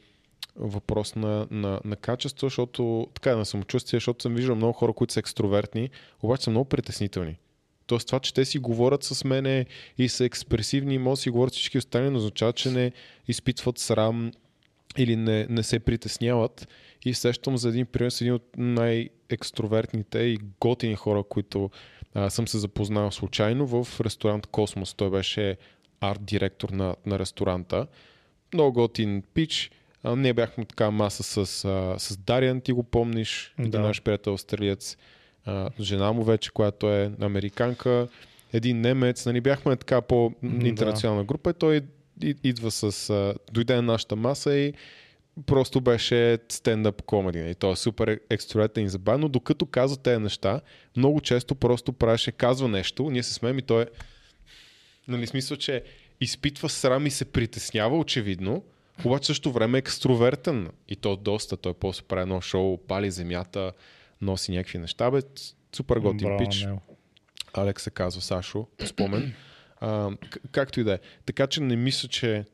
въпрос на, на, на качество, защото така на самочувствие, защото съм виждал много хора, които са екстровертни, обаче са много притеснителни. Тоест това, че те си говорят с мене и са експресивни и могат да си говорят всички останали, не означава, че не изпитват срам или не, не се притесняват. И сещам за един пример с един от най-екстровертните и готини хора, които а, съм се запознал случайно в ресторант Космос. Той беше арт-директор на, на ресторанта. Много готин пич. А, ние бяхме така маса с, а, с Дариан, ти го помниш, Да. наш приятел австралиец. А, жена му вече, която е американка. Един немец. Нали, бяхме така по-интернационална група и той идва с... А, дойде на нашата маса и просто беше стендъп комеди. И той е супер екстровертен и забавно, докато казва тези неща, много често просто правеше, казва нещо, ние се смеем и той е нали, смисъл, че изпитва срам и се притеснява очевидно, обаче също време е екстровертен и то доста. Той после прави едно шоу, пали земята, носи някакви неща. Бе, супер готин пич. Алекс се казва Сашо, по спомен. А, както и да е. Така че не мисля, че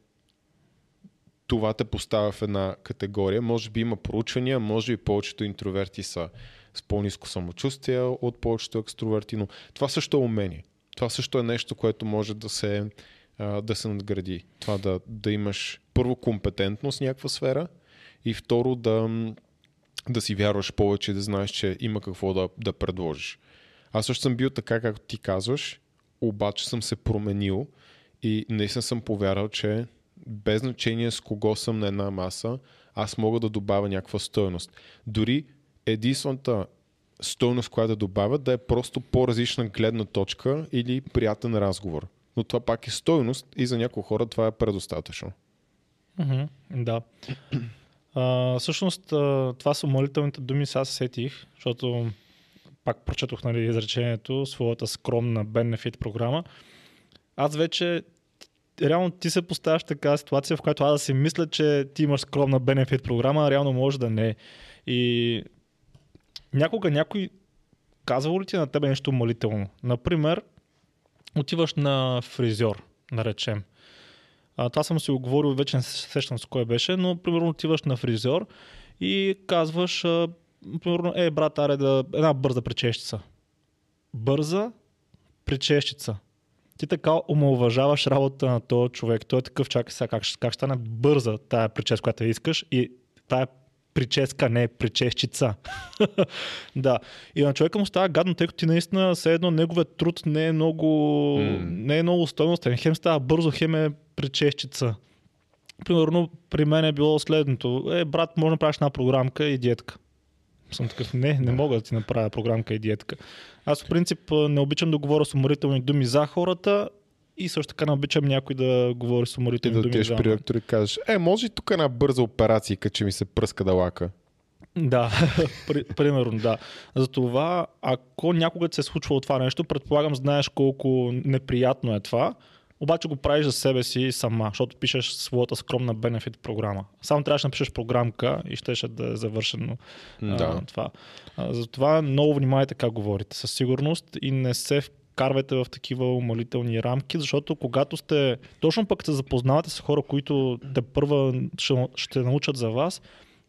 това те поставя в една категория. Може би има проучвания, може би повечето интроверти са с по-низко самочувствие от повечето екстроверти, но това също е умение. Това също е нещо, което може да се, да се надгради. Това да, да имаш първо компетентност в някаква сфера и второ да, да си вярваш повече, да знаеш, че има какво да, да предложиш. Аз също съм бил така, както ти казваш, обаче съм се променил и наистина съм повярвал, че без значение с кого съм на една маса, аз мога да добавя някаква стоеност. Дори единствената стойност, която да добавя, да е просто по-различна гледна точка или приятен разговор. Но това пак е стойност и за някои хора това е предостатъчно. Mm-hmm, да. А, всъщност, това са молителните думи, сега се сетих, защото пак прочетох нали, изречението, своята скромна бенефит програма. Аз вече реално ти се поставяш така ситуация, в която аз да си мисля, че ти имаш скромна бенефит програма, а реално може да не. И някога някой казва ли ти на тебе нещо молително? Например, отиваш на фризьор, наречем. А, това съм си оговорил, вече не се сещам с кой беше, но примерно отиваш на фризьор и казваш, примерно, е, брат, аре да, една бърза пречещица. Бърза пречещица. Ти така омалуважаваш работата на този човек. Той е такъв, чакай сега, как, как ще стане бърза тая прическа, която искаш и тая прическа, не причесчица. да. И на човека му става гадно, тъй като ти наистина все едно неговият труд не е много, mm. не е много стойностен. Хем става бързо, хем е причесчица. Примерно при мен е било следното. Е, брат, може да правиш една програмка и диетка. Съм такъв, не, не мога да ти направя програмка и диетка. Аз в принцип не обичам да говоря с уморителни думи за хората и също така не обичам някой да говори с уморителни да думи за при доктор и кажеш, е, може и тук една бърза операция, че ми се пръска да лака. Да, примерно, да. Затова, ако някога се е случвало това нещо, предполагам, знаеш колко неприятно е това, обаче го правиш за себе си сама, защото пишеш своята скромна бенефит програма. Само трябваше да напишеш програмка и щеше да е завършено да. а, това. А, затова много внимавайте как говорите със сигурност и не се вкарвайте в такива умалителни рамки, защото когато сте, точно пък се запознавате с хора, които те първа ще, ще научат за вас,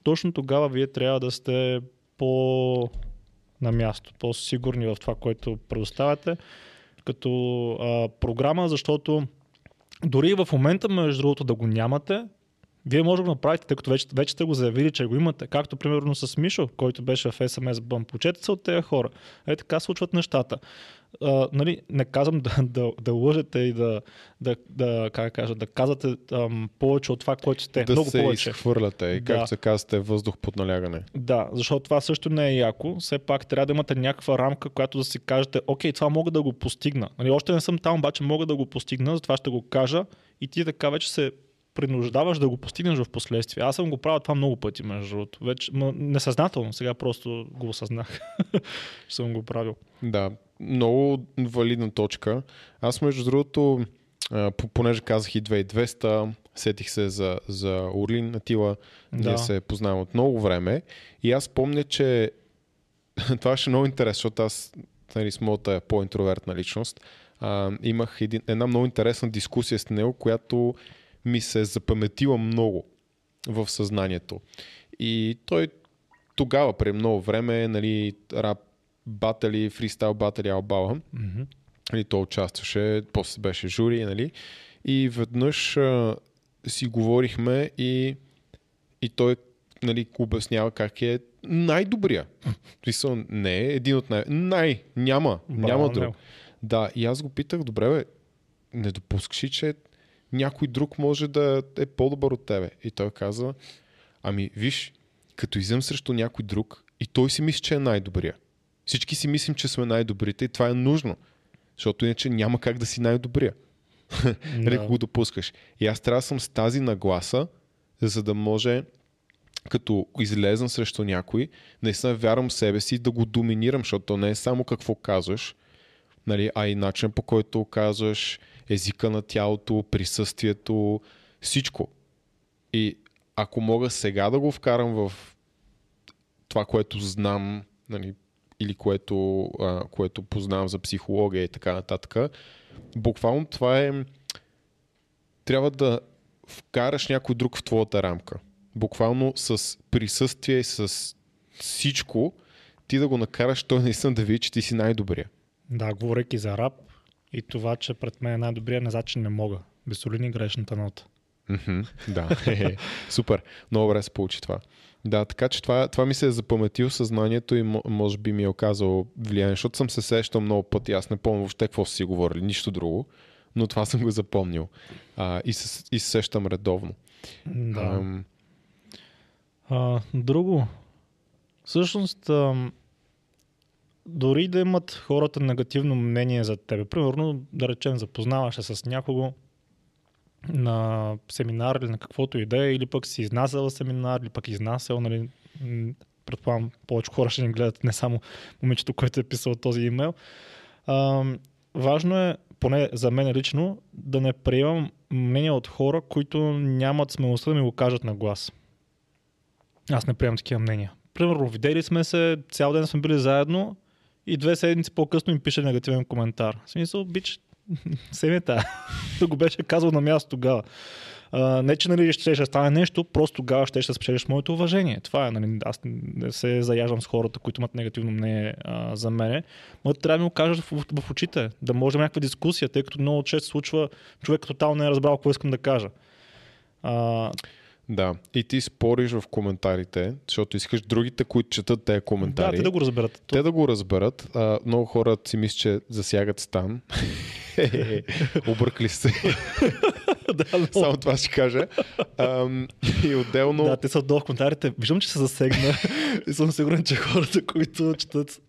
точно тогава вие трябва да сте по на място, по-сигурни в това, което предоставяте като а, програма, защото дори в момента, между другото, да го нямате, вие може да го направите, тъй като вече, вече сте го заявили, че го имате. Както примерно с Мишо, който беше в SMS Bump. Почете се от тези хора. Е така случват нещата а, нали, не казвам да, да, да лъжете и да, да, да, как кажа, да казвате ам, повече от това, което сте. Да Много се повече. изхвърляте и да. както се казвате, въздух под налягане. Да, защото това също не е яко. Все пак трябва да имате някаква рамка, която да си кажете, окей, това мога да го постигна. Нали, още не съм там, обаче мога да го постигна, затова ще го кажа и ти така вече се принуждаваш да го постигнеш в последствие. Аз съм го правил това много пъти, между другото. Вече, м- несъзнателно, сега просто го осъзнах. съм го правил. Да, много валидна точка. Аз, между другото, понеже казах и 2200, сетих се за, за Орлин Атила. Да. Ние се познаваме от много време. И аз помня, че това ще е много интересно, защото аз нали, с моята по-интровертна личност а, имах един, една много интересна дискусия с него, която ми се е запаметила много в съзнанието. И той тогава, при много време, нали, рап батали, фристайл батали Албала. Mm-hmm. И той участваше, после беше жури, нали? И веднъж а, си говорихме и, и той нали, обяснява как е най-добрия. Смисъл, не е един от най... Най! Няма! Браво, няма друг. Да, и аз го питах, добре бе, не допускаш ли, че някой друг може да е по-добър от тебе? И той каза, ами виж, като излизам срещу някой друг и той си мисли, че е най-добрия. Всички си мислим, че сме най-добрите и това е нужно. Защото иначе няма как да си най-добрия. Нали, no. го допускаш. И аз трябва да съм с тази нагласа, за да може като излезам срещу някой, наистина вярвам в себе си да го доминирам, защото то не е само какво казваш, нали, а и начин по който казваш, езика на тялото, присъствието, всичко. И ако мога сега да го вкарам в това, което знам, нали, или което, а, което познавам за психология и така нататък, буквално това е трябва да вкараш някой друг в твоята рамка. Буквално с присъствие, с всичко, ти да го накараш той наистина да види, че ти си най-добрия. Да, говорейки за рап и това, че пред мен е най-добрия, не значи не мога. Безсолидни грешната нота. Мгм, да, Хе-хе. супер. Много добре се получи това. Да, така че това, това ми се е запаметил съзнанието и мо- може би ми е оказало влияние, защото съм се сещал много пъти. Аз не помня въобще какво си говорили, нищо друго, но това съм го запомнил. А, и, се, и се сещам редовно. Да. Ам, А, друго. Всъщност, ам, дори да имат хората негативно мнение за тебе, примерно, да речем, запознаваш се с някого на семинар или на каквото и да е, или пък си изнасял семинар, или пък изнасял, нали, предполагам, повече хора ще ни гледат, не само момичето, което е писал този имейл. Ам, важно е, поне за мен лично, да не приемам мнение от хора, които нямат смелостта да ми го кажат на глас. Аз не приемам такива мнения. Примерно, видели сме се, цял ден сме били заедно и две седмици по-късно им пише негативен коментар. В смисъл, бич, семета. да го беше казал на място тогава. А, не, че нали, ще, ще стане нещо, просто тогава ще, ще спечелиш моето уважение. Това е, нали, аз не се заяждам с хората, които имат негативно мнение а, за мене, но трябва да ми го кажат в, в, в очите, да може да има някаква дискусия, тъй като много често се случва, човек тотално не е разбрал какво искам да кажа. А, да, и ти спориш в коментарите, защото искаш другите, които четат тези да, коментари, те да го разберат. те да го разберат. А, много хора си мислят, че засягат стан. Объркали се. да, но- Само това ще кажа. Ам, и отделно... Да, те са долу в коментарите. Виждам, че се засегна и съм сигурен, че хората, които четат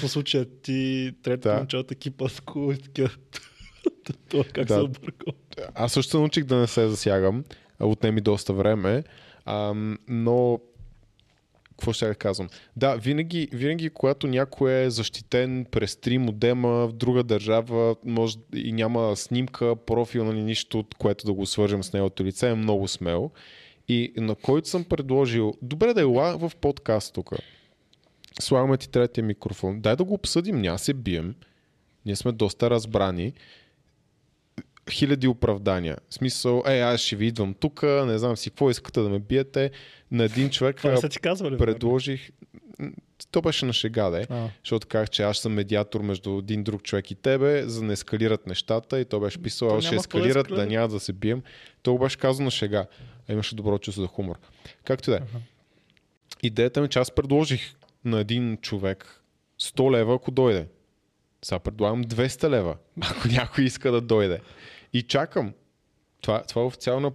по случая ти, трето Да. момче от екипа с такива. Това как Да. се объркал. Аз също научих да не се засягам. Отнеми доста време. Ам, но какво ще казвам? Да, винаги, винаги, когато някой е защитен през три модема в друга държава, може и няма снимка, профил, нали, нищо, от което да го свържем с неговото лице, е много смел. И на който съм предложил, добре да е ла в подкаст тук. Слагаме ти третия микрофон. Дай да го обсъдим, няма се бием. Ние сме доста разбрани хиляди оправдания. В смисъл, е, аз ще ви идвам тук, не знам си какво искате да ме биете. На един човек Това са ти казвали? предложих... То беше на шега, да е. Защото казах, че аз съм медиатор между един друг човек и тебе, за да не ескалират нещата. И той беше писал, То аз ще да ескалират, да няма да се бием. То беше казано на шега. А имаше добро чувство за хумор. Както и да е. Идеята ми, е, че аз предложих на един човек 100 лева, ако дойде. Сега предлагам 200 лева, ако някой иска да дойде. И чакам. Това, това е официална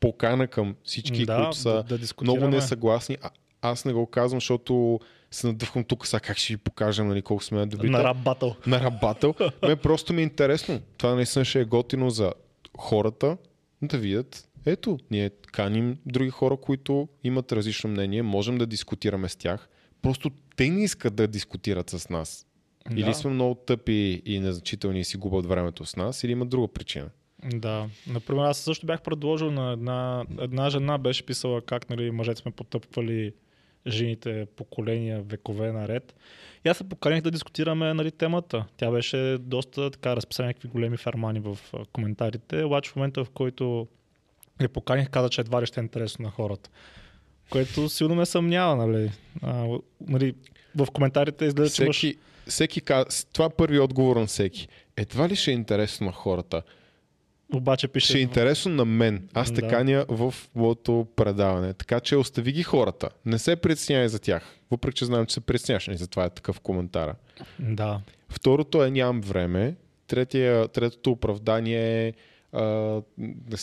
покана към всички, да, които са да, да много несъгласни. А, аз не го казвам, защото се надъвкам тук сега как ще ви покажем нали, колко сме добри. На рап батъл. на работа. Ме просто ми е интересно. Това наистина ще е готино за хората да видят. Ето, ние каним други хора, които имат различно мнение, можем да дискутираме с тях. Просто те не искат да дискутират с нас. Или Да. сме много тъпи и незначителни и си губят времето с нас, или има друга причина. Да. Например, аз също бях предложил на една, една жена, беше писала как нали, мъжете сме потъпвали жените поколения, векове наред. И аз се поканих да дискутираме нали, темата. Тя беше доста така разписана някакви големи фермани в коментарите. Обаче в момента, в който я поканих, каза, че едва ли ще е интересно на хората. Което силно ме съмнява, нали. А, нали в коментарите изглежда, че имаш... Всеки, каз... Това е първи отговор на всеки. Едва ли ще е интересно на хората? Обаче пише... Ще е интересно на мен. Аз Да. каня в моето предаване. Така че остави ги хората. Не се притеснявай за тях. Въпреки, че знам, че се притесняваш. И затова е такъв коментар. Да. Второто е нямам време. Третия, третото оправдание е а,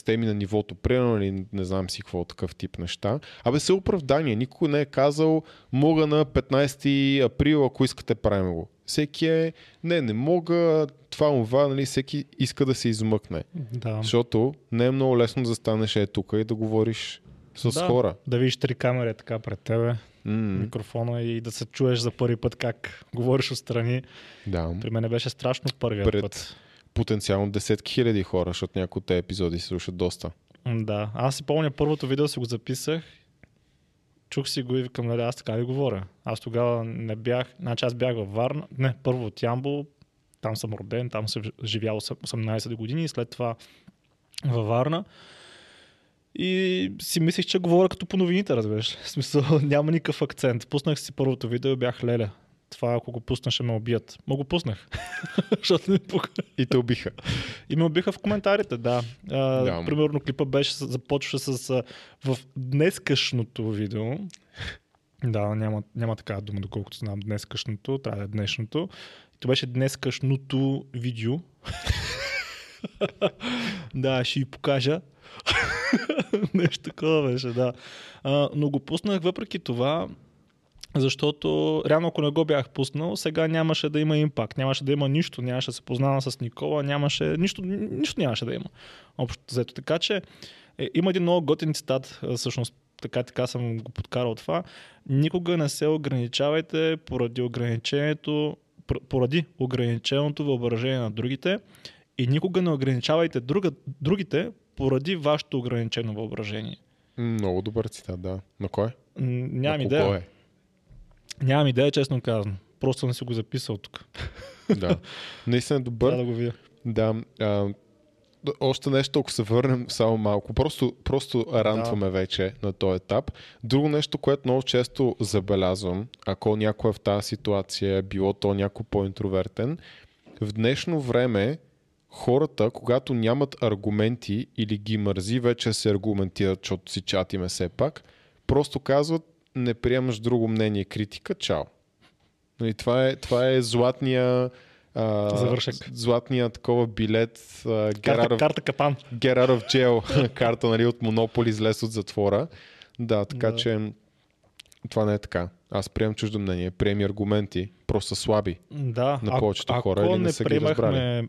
ми на нивото, примерно, или не знам си какво такъв тип неща. Абе се оправдание. Никой не е казал мога на 15 април, ако искате правим го. Всеки е, не, не мога, това, това, нали, всеки иска да се измъкне. Да. Защото не е много лесно да застанеш е тук и да говориш с да, хора. Да видиш три камери така пред тебе, М, микрофона и да се чуеш за първи път как говориш отстрани. Да. При мен беше страшно първият Пред път. Потенциално десетки хиляди хора, защото някои от тези епизоди се слушат доста. Да. Аз си помня първото видео си го записах. Чух си го и викам, нали, аз така ли говоря? Аз тогава не бях, значи аз бях във Варна, не, първо от Ямбол, там съм роден, там съм живял осем- 18 години и след това във Варна. И си мислех, че говоря като по новините, разбираш. В смисъл, няма никакъв акцент. Пуснах си първото видео и бях леля. Това ако го пусна ще ме убият. Ма го пуснах, защото не пуха. И те убиха. И ме убиха в коментарите, да. А, Да. примерно клипа беше, започваше с а, в днескашното видео. Да, няма, няма такава дума, доколкото знам днескашното, трябва да е днешното. То беше днескашното видео. да, ще ви покажа. Нещо такова беше, да. А, но го пуснах въпреки това, защото реално ако не го бях пуснал, сега нямаше да има импакт, нямаше да има нищо, нямаше да се познавам с Никола, нямаше, нищо, нищо нямаше да има. Общо взето. Така че е, има един много готин цитат, а, всъщност така така съм го подкарал това. Никога не се ограничавайте поради ограничението, поради ограниченото въображение на другите и никога не ограничавайте друга, другите поради вашето ограничено въображение. Много добър цитат, да. На кой? Нямам идея. кого е? Нямам идея, честно казано. Просто съм си го записал тук. Да. Наистина е добър. Трябва да го видя. Да. А, още нещо, ако се върнем само малко. Просто, просто рантваме вече на този етап. Друго нещо, което много често забелязвам, ако някой е в тази ситуация, било то някой по-интровертен, в днешно време хората, когато нямат аргументи или ги мързи, вече се аргументират, защото си чатиме все пак, просто казват, не приемаш друго мнение, критика, чао. Нали, това, е, това е златния а, Завършек. златния такова билет а, Карта, of, карта капан. get of jail карта нали, от Монополи излез от затвора. Да, така Да. че това не е така. Аз приемам чуждо мнение, приеми аргументи, просто слаби. Да, На ако- повечето ако хора или не са ги приемахме,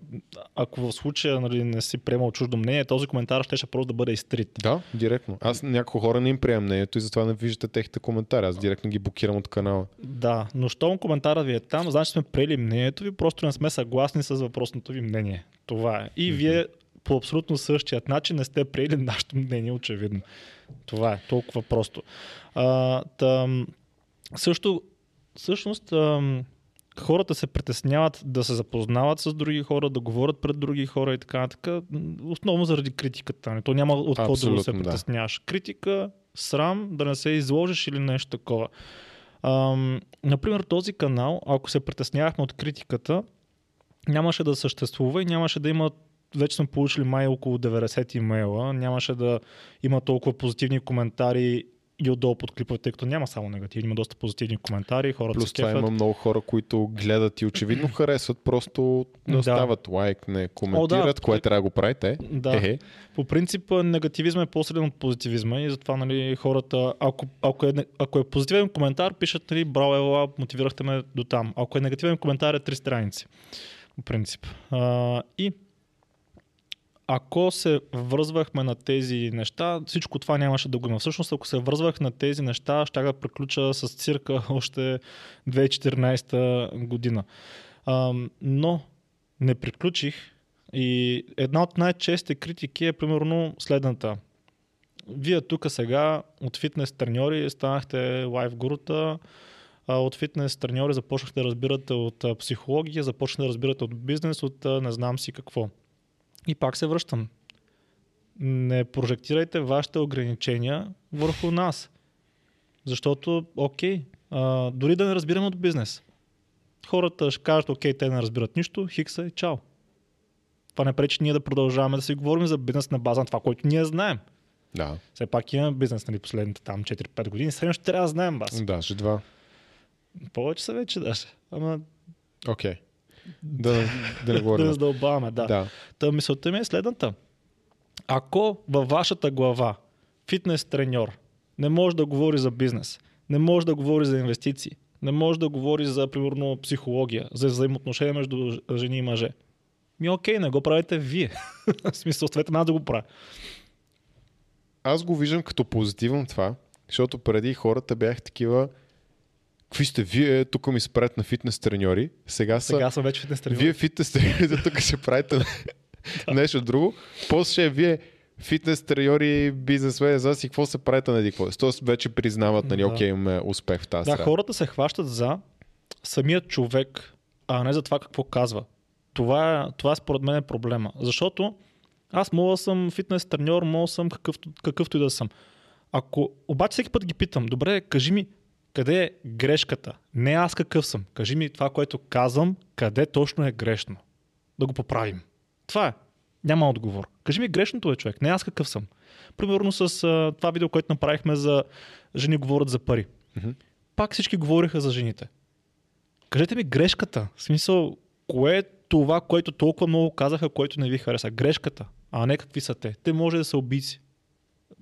ако в случая нали, не си приемал чуждо мнение, този коментар ще, ще просто да бъде изтрит. Да, директно. Аз някои хора не им приемам мнението и затова не виждате техните коментари. Аз директно ги блокирам от канала. Да, но щом коментара ви е там, значи сме приели мнението ви, просто не сме съгласни с въпросното ви мнение. Това е. И вие по абсолютно същият начин не сте приели нашето мнение, очевидно. Това е толкова просто. А, тъм, също, всъщност, ам, хората се притесняват да се запознават с други хора, да говорят пред други хора и така нататък, основно заради критиката. нали? То няма от какво друго да се Абсолютно, да. притесняваш. Критика, срам, да не се изложиш или нещо такова. Ам, например, този канал, ако се притеснявахме от критиката, нямаше да съществува и нямаше да има вече сме получили май около 90 имейла, нямаше да има толкова позитивни коментари и отдолу под клиповете, тъй като няма само негативни, има доста позитивни коментари, хората Плюс се това има много хора, които гледат и очевидно харесват, просто не Да. лайк, не коментират, да. кое трябва да го правите. Да. Ехе. По принцип негативизма е по-силен от позитивизма и затова нали, хората, ако, ако, е, ако е позитивен коментар, пишат нали, браво, ела, мотивирахте ме до там. Ако е негативен коментар, е три страници. По принцип. А, и ако се връзвахме на тези неща, всичко това нямаше да го има. Всъщност, ако се връзвах на тези неща, ще да приключа с цирка още 2014 година. А, но не приключих и една от най-честите критики е примерно следната. Вие тук сега от фитнес треньори станахте лайф гурута, от фитнес треньори започнахте да разбирате от психология, започнахте да разбирате от бизнес, от не знам си какво. И пак се връщам. Не прожектирайте вашите ограничения върху нас. Защото, окей, а, дори да не разбираме от бизнес. Хората ще кажат, окей, те не разбират нищо, хикса и чао. Това не пречи ние да продължаваме да си говорим за бизнес на база на това, което ние знаем. Да, Все пак имаме бизнес нали, последните там 4-5 години. Средно ще трябва да знаем бас. даже два. Повече са вече даже. Ама Окей. Да, да не да говорим. не задълбаваме, да. да. Та мисълта ми е следната. Ако във вашата глава фитнес треньор не може да говори за бизнес, не може да говори за инвестиции, не може да говори за, примерно, психология, за взаимоотношения между жени и мъже, ми окей, не го правите вие. В смисъл, оставете мен да го правя. Аз го виждам като позитивно това, защото преди хората бях такива Какви сте вие? Тук ми спрят на фитнес треньори. Сега са... Сега съм вече фитнес треньор. Вие фитнес треньорите тук ще правите нещо друго. После ще вие фитнес треньори, бизнесмени, за си какво се правите на какво. Тоест вече признават, нали, Да. окей, имаме успех в тази Да, среда. хората се хващат за самият човек, а не за това какво казва. Това, това според мен е проблема. Защото аз мога да съм фитнес треньор, мога да съм какъвто, какъвто и да съм. Ако обаче всеки път ги питам, добре, кажи ми, къде е грешката? Не аз какъв съм. Кажи ми това, което казвам, къде точно е грешно. Да го поправим. Това е. Няма отговор. Кажи ми грешното е човек, не аз какъв съм. Примерно с а, това видео, което направихме за жени говорят за пари. Мгм. Пак всички говориха за жените. Кажете ми грешката. В смисъл, кое е това, което толкова много казаха, което не ви хареса? Грешката, а не какви са те. Те може да са убийци.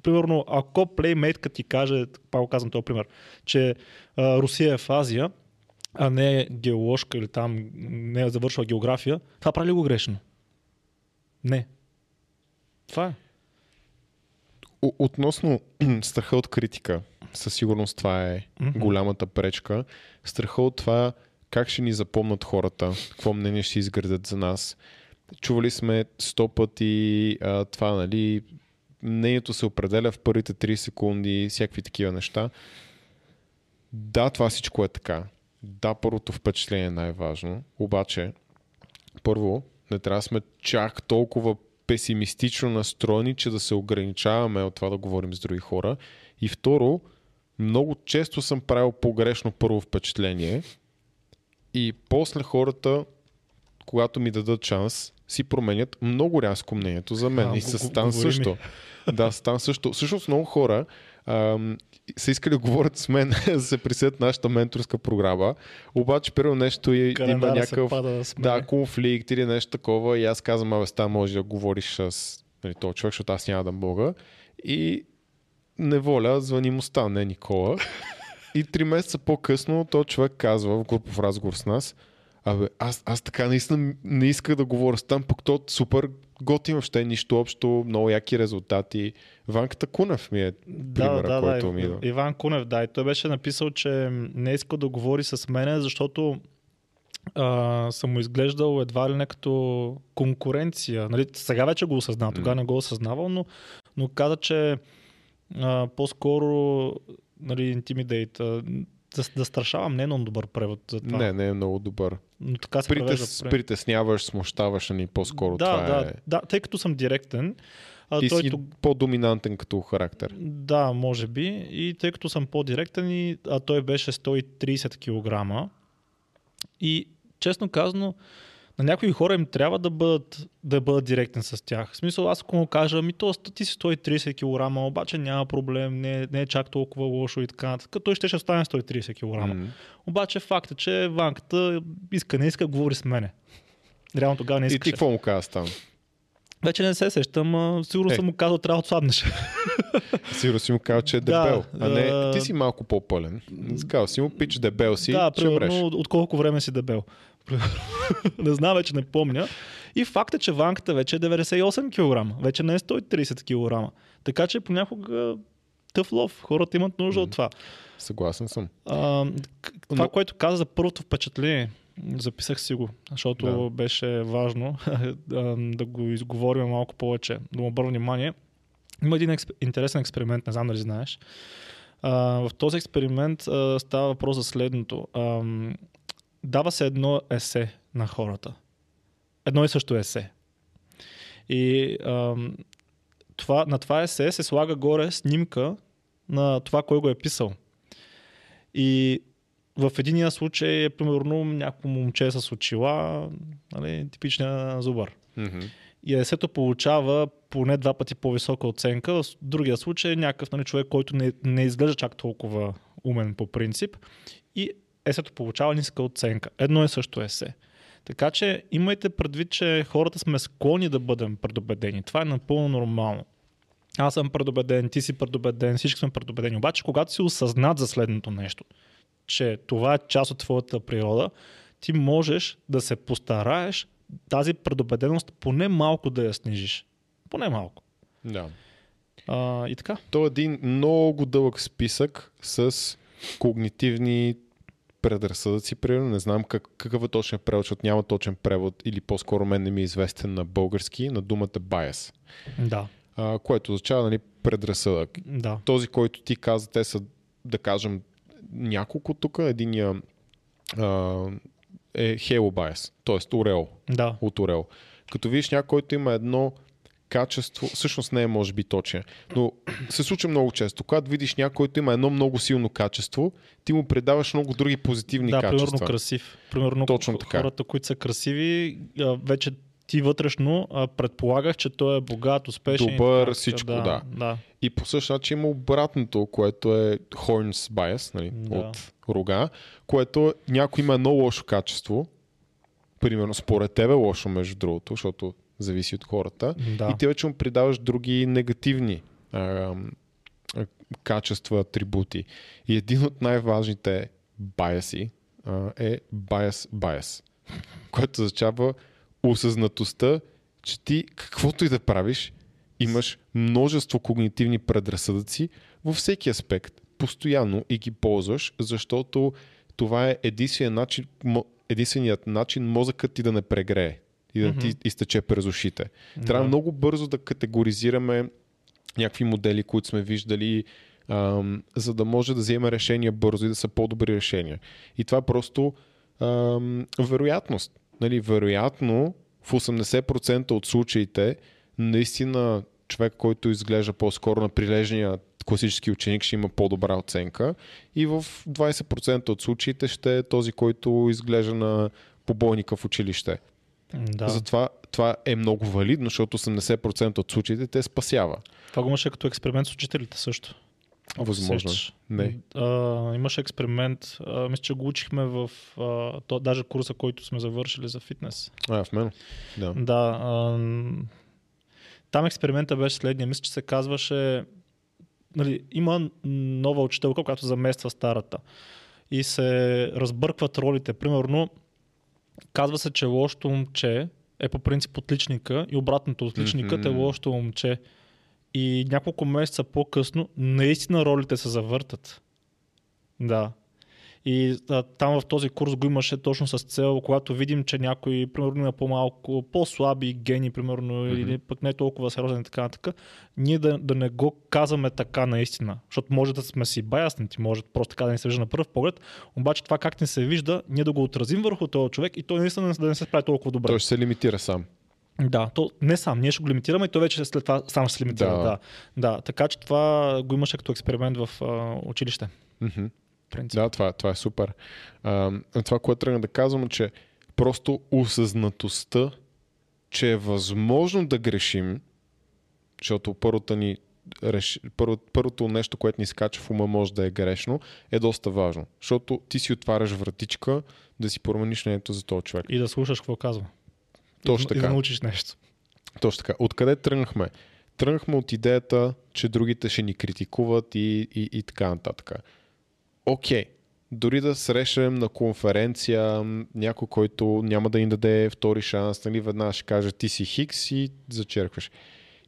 Примерно, ако плеймейтка ти каже, пак казвам този пример, че а, Русия е в Азия, а не е геоложка или там не е завършила география, това прави ли го грешно? Не. Това е. Относно страха от критика, със сигурност това е Мгм. голямата пречка. Страха от това как ще ни запомнат хората, какво мнение ще изградят за нас. Чували сме сто пъти а, това, нали, мнението се определя в първите 3 секунди, всякакви такива неща. Да, това всичко е така. Да, първото впечатление е най-важно, обаче първо, не трябва да сме чак толкова песимистично настроени, че да се ограничаваме от това да говорим с други хора. И второ, много често съм правил погрешно първо впечатление и после хората, когато ми дадат шанс, си променят много рязко мнението за мен. А, и с Стан също. Да, Стан също. Всъщност много хора ам, са искали да говорят с мен, да се присъдят нашата менторска програма, обаче първо нещо и, има някакъв да конфликт или нещо такова и аз казвам, абе, ста може да говориш с нали, този човек, защото аз няма да мога. И неволя звъни му Стан, не Никола. И три месеца по-късно този човек казва в групов разговор с нас, Абе, аз, аз така наистина не исках да говоря с там, пък то супер готин въобще, нищо общо, много яки резултати. Ванката Кунев ми е примера, който да, ми идва. Иван Кунев, да. И той беше написал, че не иска да говори с мене, защото а, съм му изглеждал едва ли не като конкуренция. Нали, сега вече го осъзнава, тогава не го осъзнавал, но, но каза, че а, по-скоро нали, intimidate, да, да страшавам, не е много добър превод за това. Не, не е много добър. Но така се. Притес, при- притесняваш, смущаваш, ни по-скоро да, това да, е. да, тъй като съм директен, а И той си тук по-доминантен като характер. Да, може би. И тъй като съм по-директен, и, а той беше 130 кг. И честно казано, на някои хора им трябва да бъдат, да бъдат директен с тях. В смисъл, аз ако му кажа, ми то ти си 130 кг, обаче няма проблем, не, не е чак толкова лошо и така нататък. Той ще ще стане 130 кг. М. Обаче факт е, че ванката иска, не иска, говори с мене. Реално тогава не И ти искаше. какво му каза там? Вече не се сещам, а, сигурно Е. съм му казал, трябва да отслабнеш. Сигурно си му казал, че е Да, дебел. а не, ти си малко по-пълен. Казал си му, пич дебел си, да, примерно, от колко време си дебел. не знам, вече не помня. И факт е, че ванката вече е 98 кг. Вече не е 130 кг. Така че понякога тъв лов. Хората имат нужда от това. Съгласен съм. А, това, Но- което каза за първото впечатление, записах си го, защото Да. беше важно да го изговорим малко повече, да му обърна внимание. Има един експ... интересен експеримент, не знам дали знаеш. А, в този експеримент а, става въпрос за следното. А, дава се едно есе на хората. Едно и също есе. И а, това, на това есе се слага горе снимка на това, кой го е писал. И в единия случай е примерно някакво момче с очила, нали, типичния зубър. Мгм. И есето получава поне два пъти по-висока оценка. В другия случай е някакъв нали, човек, който не, не изглежда чак толкова умен по принцип. И есето получава ниска оценка. Едно и също есе. Така че имайте предвид, че хората сме склонни да бъдем предубедени. Това е напълно нормално. Аз съм предубеден, ти си предубеден, всички сме предубедени. Обаче, когато си осъзнат за следното нещо, че това е част от твоята природа, ти можеш да се постараеш тази предубеденост поне малко да я снижиш. Поне малко. Да. А, и така. То е един много дълъг списък с когнитивни предразсъдъци, примерно. Не знам как, какъв е точен превод, защото няма точен превод или по-скоро мен не ми е известен на български, на думата bias, Да, а, което означава нали, предразсъдък. да. Този, който ти каза, те са, да кажем, няколко тук. Единия а, е halo bias, т.е. орел Да, от орел. Като видиш някой, който има едно качество, всъщност не е може би точен, но се случва много често. Когато видиш някой, който има едно много силно качество, ти му предаваш много други позитивни да, качества. примерно красив. Примерно Точно така. хората, които са красиви, вече ти вътрешно предполагах, че той е богат, успешен. Добър, така, всичко, да. да. да. И по същия начин има обратното, което е Horns bias, нали, Да. от рога, което някой има едно лошо качество, примерно според тебе лошо между другото, защото зависи от хората, Да. и ти вече му придаваш други негативни а, а, качества, атрибути. И един от най-важните баяси а, е bias bias, което означава осъзнатостта, че ти каквото и да правиш, имаш множество когнитивни предразсъдъци във всеки аспект, постоянно и ги ползваш, защото това е единственият начин, единственият начин мозъкът ти да не прегрее и да ти изтече през ушите. Трябва Да. много бързо да категоризираме някакви модели, които сме виждали, ам, за да може да вземем решения бързо и да са по-добри решения. И това е просто ам, вероятност. Нали, вероятно, в 80% от случаите, наистина човек, който изглежда по-скоро на прилежния класически ученик, ще има по-добра оценка. И в 20% от случаите ще е този, който изглежда на побойника в училище. Да. Затова това е много валидно, защото 80% от случаите те спасява. Това го имаше като експеримент с учителите също. Възможно. сещаш. Не. А, имаше експеримент, а, мисля, че го учихме в а, то, даже курса, който сме завършили за фитнес. А, в мен? Да. Да. А, там експеримента беше следния. Мисля, че се казваше нали, има нова учителка, която замества старата. И се разбъркват ролите. Примерно, казва се, че лошото момче е по принцип отличника и обратното отличникът е Мгм. лошото момче. И няколко месеца по-късно наистина ролите се завъртат. Да. И а, там в този курс го имаше точно с цел, когато видим, че някой, примерно, има по-малко, по-слаби гени, примерно, mm-hmm. или пък не е толкова сериозен и така нататък, ние да, да не го казваме така наистина. Защото може да сме си баяснати, може просто така да ни се вижда на пръв поглед, обаче това как ни се вижда, ние да го отразим върху този човек и той наистина да не се справи толкова добре. Той ще се лимитира сам. Да, то не сам, ние ще го лимитираме и той вече след това сам ще се лимитира. Да. Да, да, така че това го имаше като експеримент в а, училище. Мгм. Принцип. Да, това, това е супер. А, това, което тръгна да казвам, е, че просто осъзнатостта, че е възможно да грешим, защото първото, ни, реш... първо, първото нещо, което ни скача в ума може да е грешно, е доста важно. Защото ти си отваряш вратичка да си промениш мнението за този човек. И да слушаш какво казва. Точно И да така. научиш нещо. Точно така. Откъде тръгнахме? Тръгнахме от идеята, че другите ще ни критикуват и, и, и така нататък. Окей, дори да срещнем на конференция някой, който няма да ни даде втори шанс, нали, веднага ще каже ти си хикс и зачеркваш.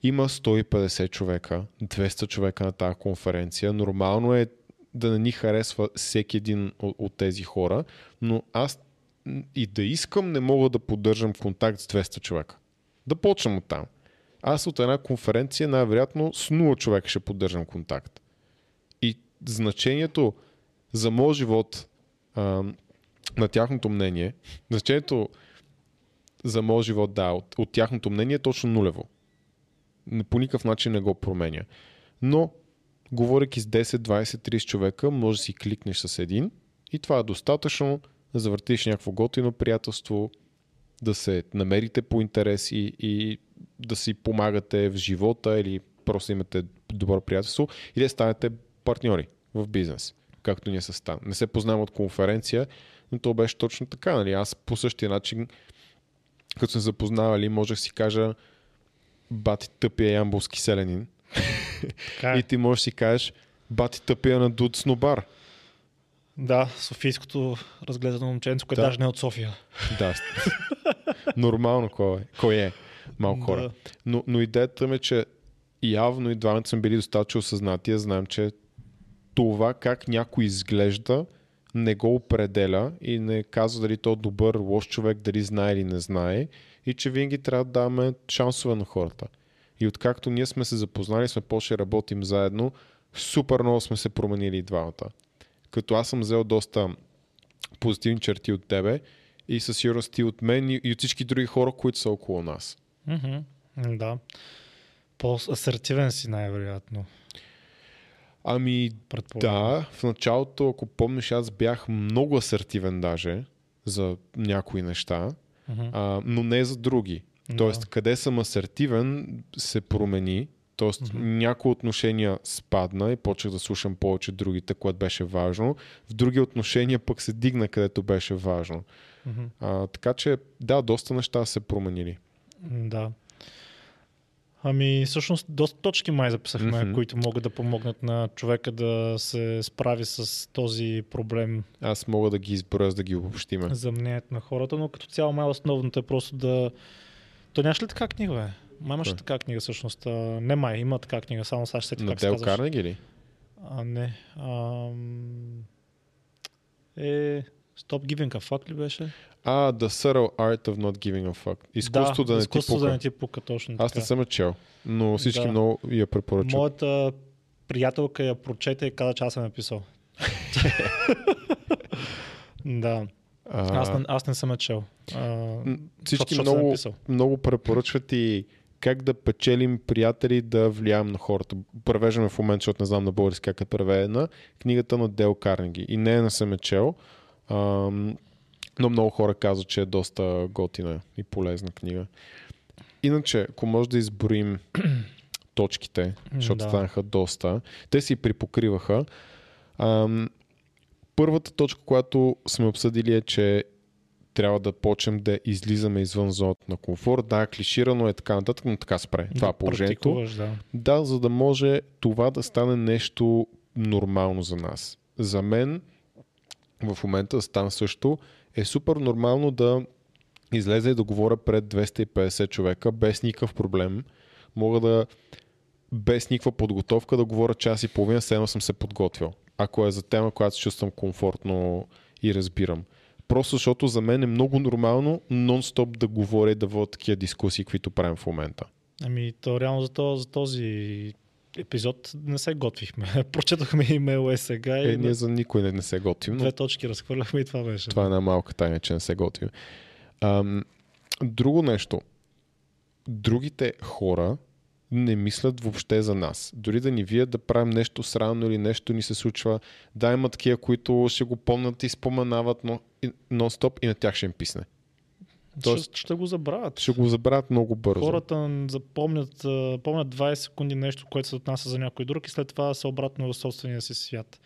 Има 150 човека, 200 човека на тази конференция. Нормално е да не ни харесва всеки един от, от тези хора, но аз и да искам не мога да поддържам контакт с 200 човека. Да почнем от там. Аз от една конференция най-вероятно с 0 човека ще поддържам контакт. И значението за моят живот а, на тяхното мнение, значението за моят живот, да, от, от тяхното мнение е точно нулево. По никакъв начин не го променя. Но, говоряки с 10, 20, 30 човека, може да си кликнеш с един и това е достатъчно да завъртиш някакво готино приятелство, да се намерите по интерес и, и да си помагате в живота или просто имате добро приятелство и да станете партньори в бизнес, както ние се стан. Не се познавам от конференция, но то беше точно така. Нали? Аз по същия начин, като сме запознавали, можех си кажа бати тъпия ямбулски селянин. Така е. И ти можеш си кажеш бати тъпия на Дуд Снобар. Да, Софийското разгледано момченцо, което Да. даже не е от София. Да. Нормално кой е. Кой е. Малко хора. Да. Но, но идеята ми е, че явно и двамата сме били достатъчно осъзнати, знаем, че това как някой изглежда не го определя и не казва дали то е добър, лош човек, дали знае или не знае и че винаги трябва да даваме шансове на хората. И откакто ние сме се запознали, сме почали да работим заедно, супер много сме се променили двамата. Като аз съм взел доста позитивни черти от тебе и със сигурност и от мен и от всички други хора, които са около нас. Мгм. Да. По-асертивен си най-вероятно, Ами предполагам. да, в началото, ако помниш, аз бях много асертивен даже за някои неща, Мгм. а, но не за други. Тоест, Да. къде съм асертивен, се промени. Тоест, Мгм. някои отношения спадна и почнах да слушам повече другите, което беше важно. В други отношения пък се дигна, където беше важно. Мгм. А, така че, да, доста неща се променили. Да. Ами, всъщност, доста точки май записахме, Мгм. които могат да помогнат на човека да се справи с този проблем Аз мога да ги изброя, за да ги обобщиме. за мнението на хората, но като цяло май основното е просто да... То нямаш ли така книга, бе? Май имаше Кой? така книга всъщност. А, не май, има така книга, само сега ще се На как Дел. Карнеги ли? А, не. Ам... Е... Stop giving a fuck ли беше? А, The Subtle Art of Not Giving a Fuck. Изкуство да, не ти пука. да не ти пука, точно Аз така. не съм чел, но всички Да. много я препоръчват. Моята приятелка я прочете и каза, че аз съм я писал. да. А, Аз, не, аз не съм чел. А, всички защото съм много, много препоръчват и как да печелим приятели да влияем на хората. Превеждаме в момента, защото не знам на български как е преведена, книгата на Дел Карнеги. И не, не съм я чел, ам, но много хора казват, че е доста готина и полезна книга. Иначе, ако може да изброим точките, защото Да. станаха доста, те си припокриваха. Ам, първата точка, която сме обсъдили е, че трябва да почнем да излизаме извън зоната на комфорт. Да, клиширано е така нататък, но така спре. Това е Да положението. практикуваш, Да. Да, за да може това да стане нещо нормално за нас. За мен в момента стане също е супер нормално да излезе и да говоря пред 250 човека без никакъв проблем. Мога да без никаква подготовка да говоря час и половина, все съм се подготвил. Ако е за тема, която се чувствам комфортно и разбирам. Просто защото за мен е много нормално нон-стоп да говоря и да водя такива дискусии, които правим в момента. Ами, то реално за, то, за този епизод не се готвихме. Прочетохме имейл е сега и Е, ние за никой не, не се готвим, но две точки разхвърляхме и това беше. това е една малка тайна, че не се готвим. Ам, друго нещо. Другите хора не мислят въобще за нас. Дори да ни вият да правим нещо срамно или нещо ни се случва, да има такива, които ще го помнят и споменават но, и, нон-стоп и на тях ще им писне. Тоест- ще, ще го забравят. Ще го забравят много бързо. Хората запомнят помнят 20 секунди нещо, което се отнася за някой друг и след това са обратно в собствения си свят.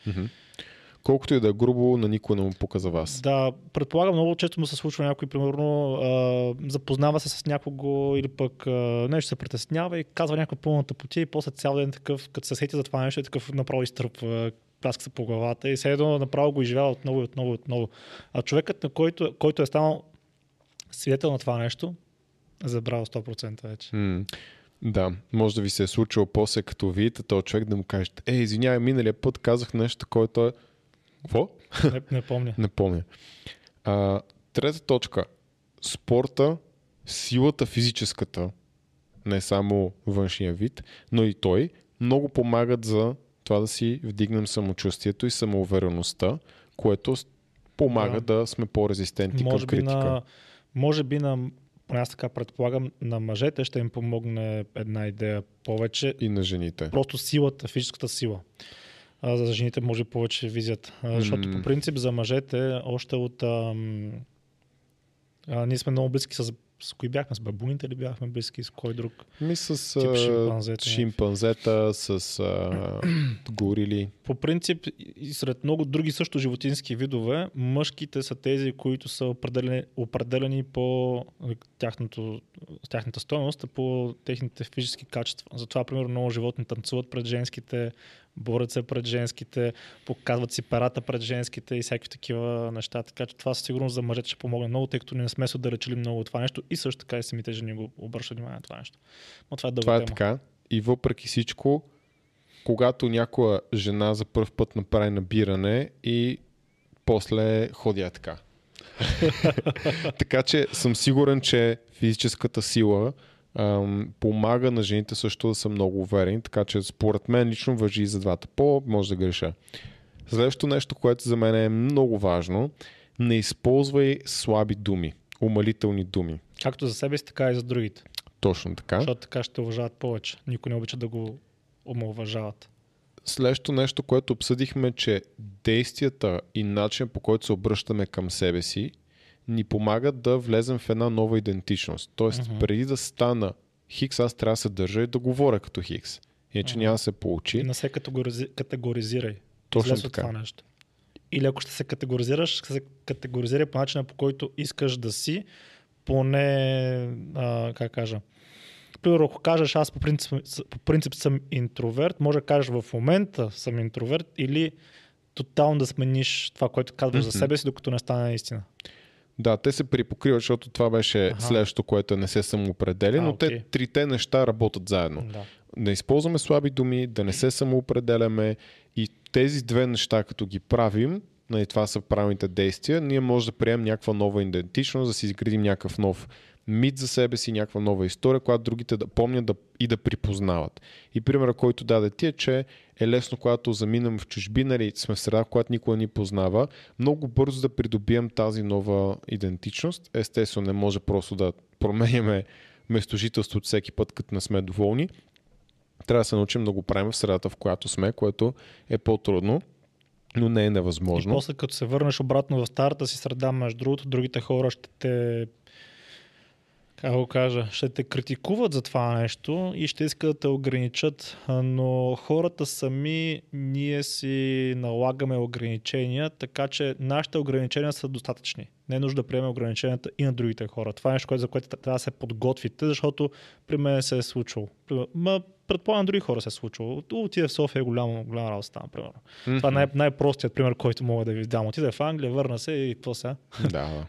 Колкото и да е грубо, на никой не му пука за вас. Да, предполагам, много често му се случва някой, примерно, а, запознава се с някого или пък а, нещо се притеснява и казва някаква пълната потия и после цял ден такъв, като се сети за това нещо, е такъв направо изтръпва, пляска се по главата и все едно направо го изживява отново и отново и отново. А човекът, на който, който е станал свидетел на това нещо, забравил 100% вече. М, Да, може да ви се е случило после, като видите този човек да му кажете, е, извинявай, миналия път казах нещо, което е... Какво? Не, не помня. Не помня. А, трета точка. Спорта, силата физическата, не само външния вид, но и той, много помагат за това да си вдигнем самочувствието и самоувереността, което помага да, сме по-резистентни Може към би, критика. на, може би на, поне аз така предполагам, на мъжете ще им помогне една идея повече. И на жените. Просто силата, физическата сила. А, за жените може повече визията. А, защото по принцип за мъжете още от... Ам, а, ние сме много близки с... С кои бяхме? С бабуните ли бяхме близки? С кой друг? Ми с Тип шимпанзета. шимпанзета, с а, горили. По принцип и сред много други също животински видове, мъжките са тези, които са определени, определени по тяхното, тяхната стоеност, по техните физически качества. Затова, примерно, много животни танцуват пред женските, борят се пред женските, показват си перата пред женските и всякакви такива неща. Така че това със сигурност за мъжете ще помогне много, тъй като не сме се отдалечили много от това нещо и също така и самите жени го обръщат внимание на това нещо. Но това е дълга Това е тема. така. И въпреки всичко, когато някоя жена за първ път направи набиране и после ходя така. така че съм сигурен, че физическата сила ам, помага на жените също да са много уверени, така че според мен лично въжи и за двата. По може да греша. Следващото нещо, което за мен е много важно, не използвай слаби думи, умалителни думи. Както за себе си, така и за другите. Точно така. Защото така ще уважават повече. Никой не обича да го омалважават. Следващото нещо, което обсъдихме, че действията и начин по който се обръщаме към себе си ни помагат да влезем в една нова идентичност. Тоест, Мгм. преди да стана Хикс, аз трябва да се държа и да говоря като Хикс. Иначе Мгм. няма да се получи. не се категоризи... категоризирай. Точно Излез от така. това нещо. Или ако ще се категоризираш, ще се категоризирай по начина по който искаш да си, поне, а, как кажа, Примерно, ако кажеш аз по принцип, по принцип съм интроверт, може да кажеш в момента съм интроверт или тотално да смениш това, което казваш за Мгм. себе си, докато не стане истина. Да, те се припокриват, защото това беше Аха. следващото, което не се самоопределя, А, но окей. те трите неща работят заедно. Да. да използваме слаби думи, да не се самоопределяме и тези две неща, като ги правим, нали, това са правилните действия, ние може да приемем някаква нова идентичност, да си изградим някакъв нов мит за себе си, някаква нова история, която другите да помнят да, и да припознават. И примера, който даде ти е, че е лесно, когато заминем в чужбина или сме в среда, която никой ни познава, много бързо да придобием тази нова идентичност. Естествено, не може просто да променяме местожителството всеки път, като не сме доволни трябва да се научим да го правим в средата, в която сме, което е по-трудно, но не е И невъзможно. после като се върнеш обратно в старата си среда, между другото, другите хора ще те как го кажа, ще те критикуват за това нещо и ще искат да те ограничат, но хората сами, ние си налагаме ограничения, така че нашите ограничения са достатъчни. Не е нужда да приемем ограниченията и на другите хора. Това е нещо, за което трябва да се подготвите, защото при мен се е случило. Ма, предполагам, други хора се е случило. Отиде в София, е голямо, голяма работа стана, примерно. Това е най- най-простият пример, който мога да ви дам. Отиде в Англия, върна се и какво сега? Да.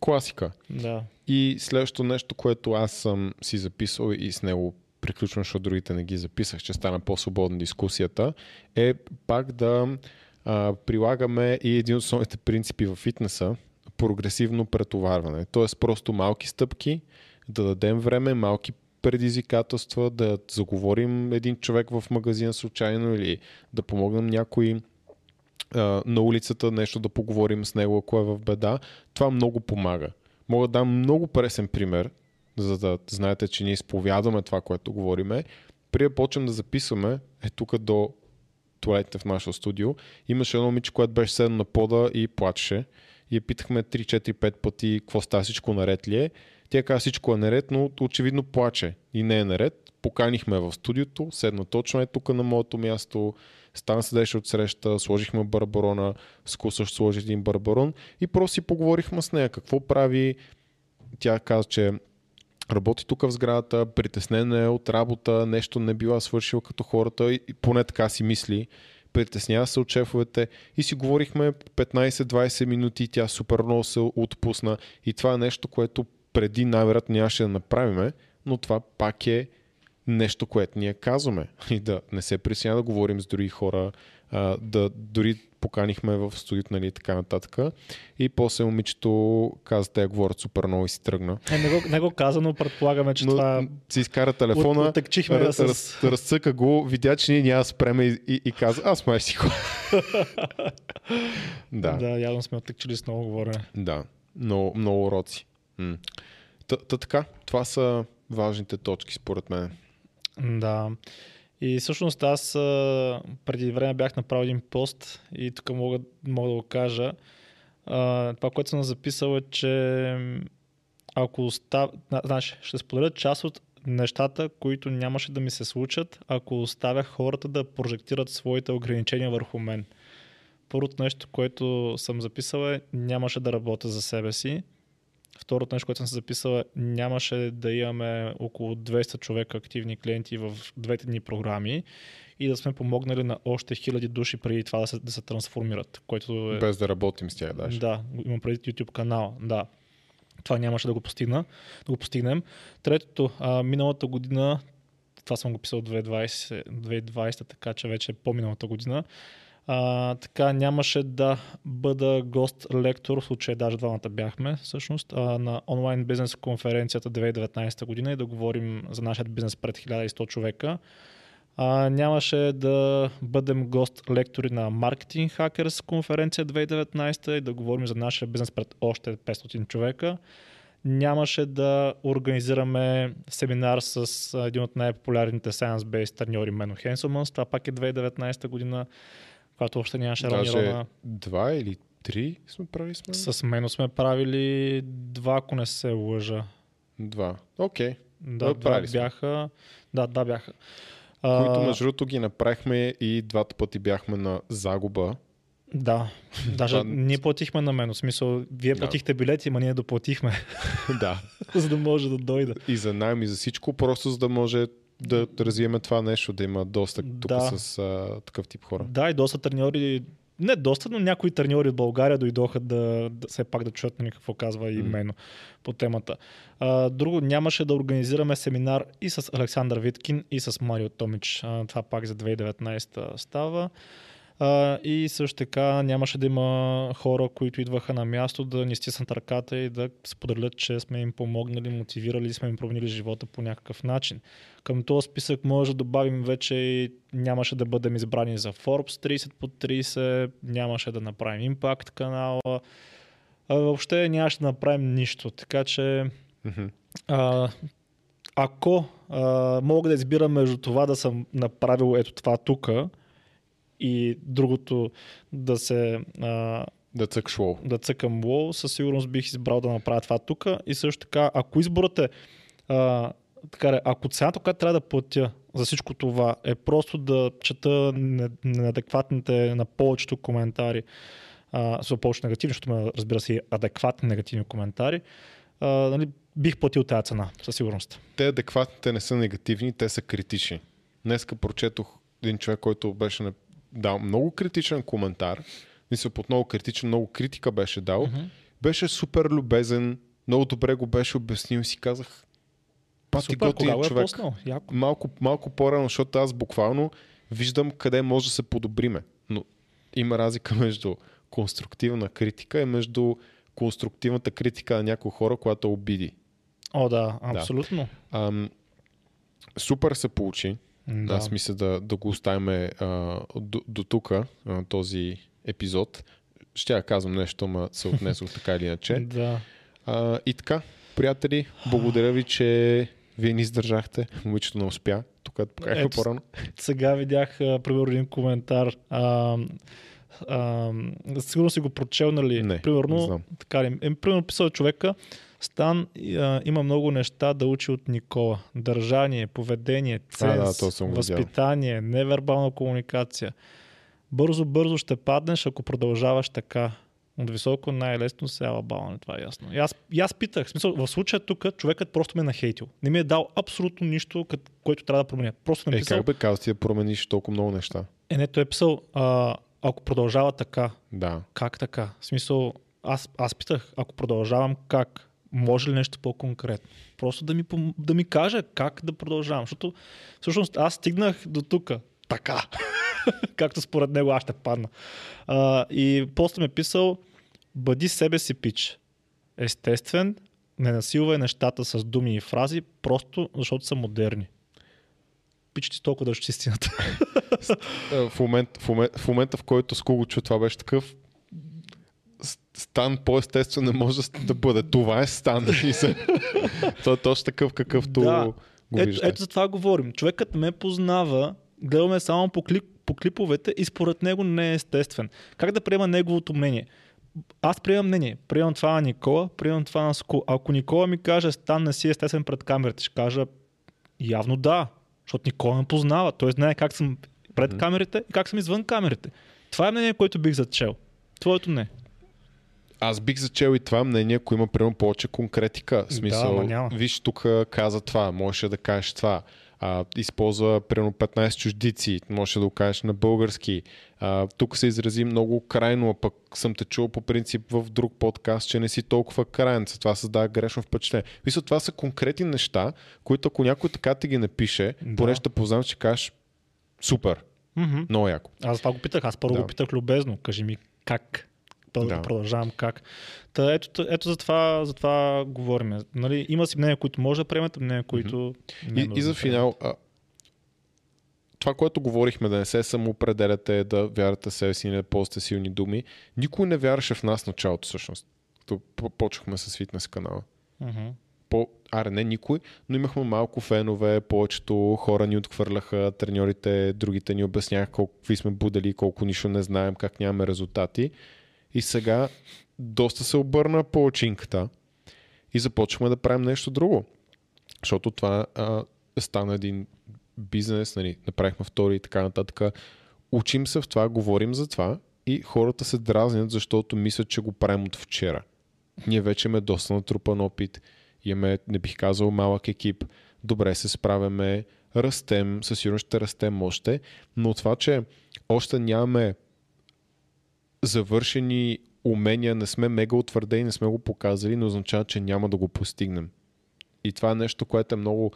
Класика. Да. И следващото нещо, което аз съм си записал и с него приключвам, защото другите не ги записах, че стана по-свободна дискусията, е пак да а, прилагаме и един от основните принципи в фитнеса прогресивно претоварване. Тоест просто малки стъпки, да дадем време, малки предизвикателства, да заговорим един човек в магазина случайно или да помогнем някой на улицата нещо да поговорим с него, ако е в беда. Това много помага. Мога да дам много пресен пример, за да знаете, че ние изповядаме това, което говориме. При да почнем да записваме, е тук до туалетите в нашото студио, имаше едно момиче, което беше седно на пода и плачеше. И я питахме 3-4-5 пъти какво става, всичко наред ли е. Тя каза всичко е наред, но очевидно плаче и не е наред. Поканихме в студиото, седна точно е тук на моето място, Стан седеше от среща, сложихме барбарона, Ску също сложи един барбарон и просто си поговорихме с нея какво прави. Тя каза, че работи тук в сградата, притеснена е от работа, нещо не била свършила като хората и поне така си мисли. Притеснява се от шефовете и си говорихме 15-20 минути тя супер много се отпусна и това е нещо, което преди най-вероятно нямаше да направиме, но това пак е нещо, което ние казваме. И да не се присъня да говорим с други хора, а, да дори поканихме в студиото, нали, така нататък. И после момичето каза, те говорят супер много и си тръгна. Е, не, го, не го каза, но предполагаме, че Но това си изкара телефона, от, отекчихме раз, с... раз, разцъка го, видя, че ние няма да спреме и, и, и каза, аз май си ходя. да. да, явно сме отекчили с много говорене. Да, много, много уроци. Та така, това са важните точки според мен. Да. И всъщност аз преди време бях направил един пост и тук мога, мога да го кажа. Това, което съм записал е, че ако остав... на- Знаеш, ще споделя част от нещата, които нямаше да ми се случат, ако оставях хората да прожектират своите ограничения върху мен. Първото нещо, което съм записал е, нямаше да работя за себе си. Второто нещо, което съм се записал е, нямаше да имаме около 200 човека активни клиенти в двете дни програми и да сме помогнали на още хиляди души преди това да се, да се трансформират, което е... Без да работим с тях даже. Да, имам преди YouTube канал, да. Това нямаше да го постигна, да го постигнем. Третото, а, миналата година, това съм го писал 2020, 2020 така че вече е по-миналата година, а, така нямаше да бъда гост-лектор, в случая даже двамата бяхме всъщност, а, на онлайн бизнес конференцията 2019 година и да говорим за нашия бизнес пред 1100 човека. А, нямаше да бъдем гост-лектори на Marketing Hackers конференция 2019 и да говорим за нашия бизнес пред още 500 човека. нямаше да организираме семинар с един от най-популярните science-based треньори Мено Хенселманс. Това пак е 2019 година, когато още нямаше Даже Ронирона. два или три сме правили с мен? С Мено сме правили два, ако не се лъжа. Два. Окей. Да, Да, два правили сме. бяха. Да, да бяха. Които между другото ги направихме и двата пъти бяхме на загуба. Да, даже ние платихме на мен. В смисъл, вие платихте билети, ама ние доплатихме, да. за да може да дойда. И за найем и за всичко, просто за да може да развиеме това нещо, да има доста тук Да. с а, такъв тип хора. Да, и доста треньори, не доста, но някои треньори от България дойдоха да, да все пак да чуят нали, какво казва и. Мено по темата. А, друго, нямаше да организираме семинар и с Александър Виткин, и с Марио Томич. А, това пак за 2019 става. А, и също така нямаше да има хора, които идваха на място да ни стиснат ръката и да споделят, че сме им помогнали, мотивирали сме им променили живота по някакъв начин. Към този списък може да добавим вече и нямаше да бъдем избрани за Forbes 30 по 30, нямаше да направим Impact канала, а, въобще нямаше да направим нищо. Така че а, ако а, мога да избира между това да съм направил ето това тук и другото да се а, Да цъкаш лоу. да цъкам лоу, със сигурност бих избрал да направя това тук. И също така, ако изборът е, а, така, ако цената, която трябва да платя за всичко това е просто да чета не- неадекватните на повечето коментари, а, са повече негативни, защото има, разбира се, и адекватни негативни коментари, а, нали, бих платил тази цена, със сигурност. Те адекватните не са негативни, те са критични. Днеска прочетох един човек, който беше дал много критичен коментар. Мисля, под много критичен, много критика беше дал. Беше супер любезен, много добре го беше обяснил и си казах, пати Супер, кога готин го е човек. поснал? Яко. Малко, малко по-рано, защото аз буквално виждам къде може да се подобриме. Но има разлика между конструктивна критика и между конструктивната критика на някои хора, която е обиди. О, да, абсолютно. Ам, супер се получи. Да. Аз мисля да, да го оставим а, до, до тук, този епизод. Ще я казвам нещо, ма се отнесох така или иначе. Да. А, и така, приятели, благодаря ви, че вие ни издържахте. Момичето не успя. Тук Ето, по-рано. Сега видях, а, примерно, един коментар. А, а, сигурно си го прочел, нали? Не, примерно, не знам. така е, примерно писал човека, Стан а, има много неща да учи от Никола. Държание, поведение, ценз, да, го видял. възпитание, невербална комуникация. Бързо, бързо ще паднеш, ако продължаваш така. От високо най-лесно се ела балане, това е ясно. И аз, и аз питах, в смисъл, в случая тук човекът просто ме нахейтил. Не ми е дал абсолютно нищо, кът- което трябва да променя. Просто ме Е, писал, как бе казал ти да промениш толкова много неща? е, не, той е писал, а, ако продължава така, Да. как така? В смисъл, аз, аз питах, ако продължавам как? Може ли нещо по-конкретно? Просто да ми, да ми каже как да продължавам. Защото всъщност аз стигнах до тук. Така. Както според него аз ще падна. А, и после ме писал, бъди себе си пич. Естествен, не насилвай нещата с думи и фрази, просто защото са модерни. Пич ти толкова да истината. Е, В, момент, в, момент, в момента, в който с го чу, това беше такъв Стан по-естествен не може да- бъде. Това е стан. Той е точно такъв, какъвто Да. го Ето, вижда. ето за това говорим. Човекът ме познава, гледаме само по, клип, по клиповете и според него не е естествен. Как да приема неговото мнение? Аз приемам мнение. Приемам това на Никола, приемам това на Ску. Ако Никола ми каже, Стан не си естествен пред камерите, ще кажа явно да. Защото Никола ме познава. Той знае как съм пред камерите и как съм извън камерите. Това е мнение, което бих зачел. Твоето не. Аз бих зачел и това мнение, ако има примерно повече конкретика. В смисъл, няма. виж, тук каза това, можеше да кажеш това. А, използва примерно 15 чуждици, можеше да го кажеш на български. А, тук се изрази много крайно, а пък съм те чул по принцип в друг подкаст, че не си толкова крайен. Това създава грешно впечатление. Мисля, това са конкретни неща, които ако някой така ти ги напише, Да. поне ще познам, че кажеш супер, Мгм. много яко. Аз това го питах. Аз първо Да. го питах любезно. Кажи ми как. Да. Да. Продължавам как. Та, ето, ето за, това, за това говорим. Нали, има си мнения, които може да приемете, мнения, които не е И, и за финал, а, това, което говорихме, да не се самоопределяте, да вярвате себе си не ползвате силни думи, никой не вярваше в нас началото всъщност. Като по- почнахме с фитнес канала. Мгм. по... Аре, не никой, но имахме малко фенове, повечето хора ни отхвърляха, треньорите, другите ни обясняха колко, какви сме будели, колко нищо не знаем, как нямаме резултати. И сега доста се обърна по очинката и започваме да правим нещо друго. Защото това а, стана един бизнес, нали, направихме втори и така нататък. Учим се в това, говорим за това и хората се дразнят, защото мислят, че го правим от вчера. Ние вече имаме доста натрупан опит, имаме, не бих казал, малък екип, добре се справяме, растем, със сигурност ще растем още, но това, че още нямаме завършени умения, не сме мега утвърдени, не сме го показали, не означава, че няма да го постигнем. И това е нещо, което е много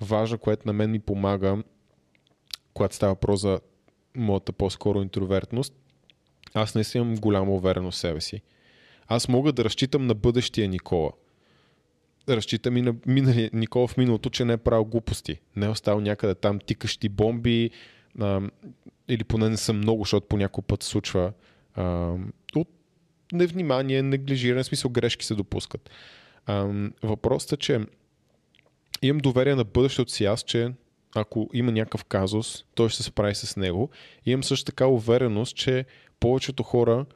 важно, което на мен ми помага, когато става въпрос за моята по-скоро интровертност. Аз не имам голяма увереност в себе си. Аз мога да разчитам на бъдещия Никола. Разчитам и на миналия Никола в миналото, че не е правил глупости. Не е оставил някъде там тикащи бомби, а, или поне не съм много, защото по някой път случва а, от невнимание, неглижиране, смисъл грешки се допускат. А, въпросът е, че имам доверие на бъдещето си аз, че ако има някакъв казус, той ще се справи с него. И имам също така увереност, че повечето хора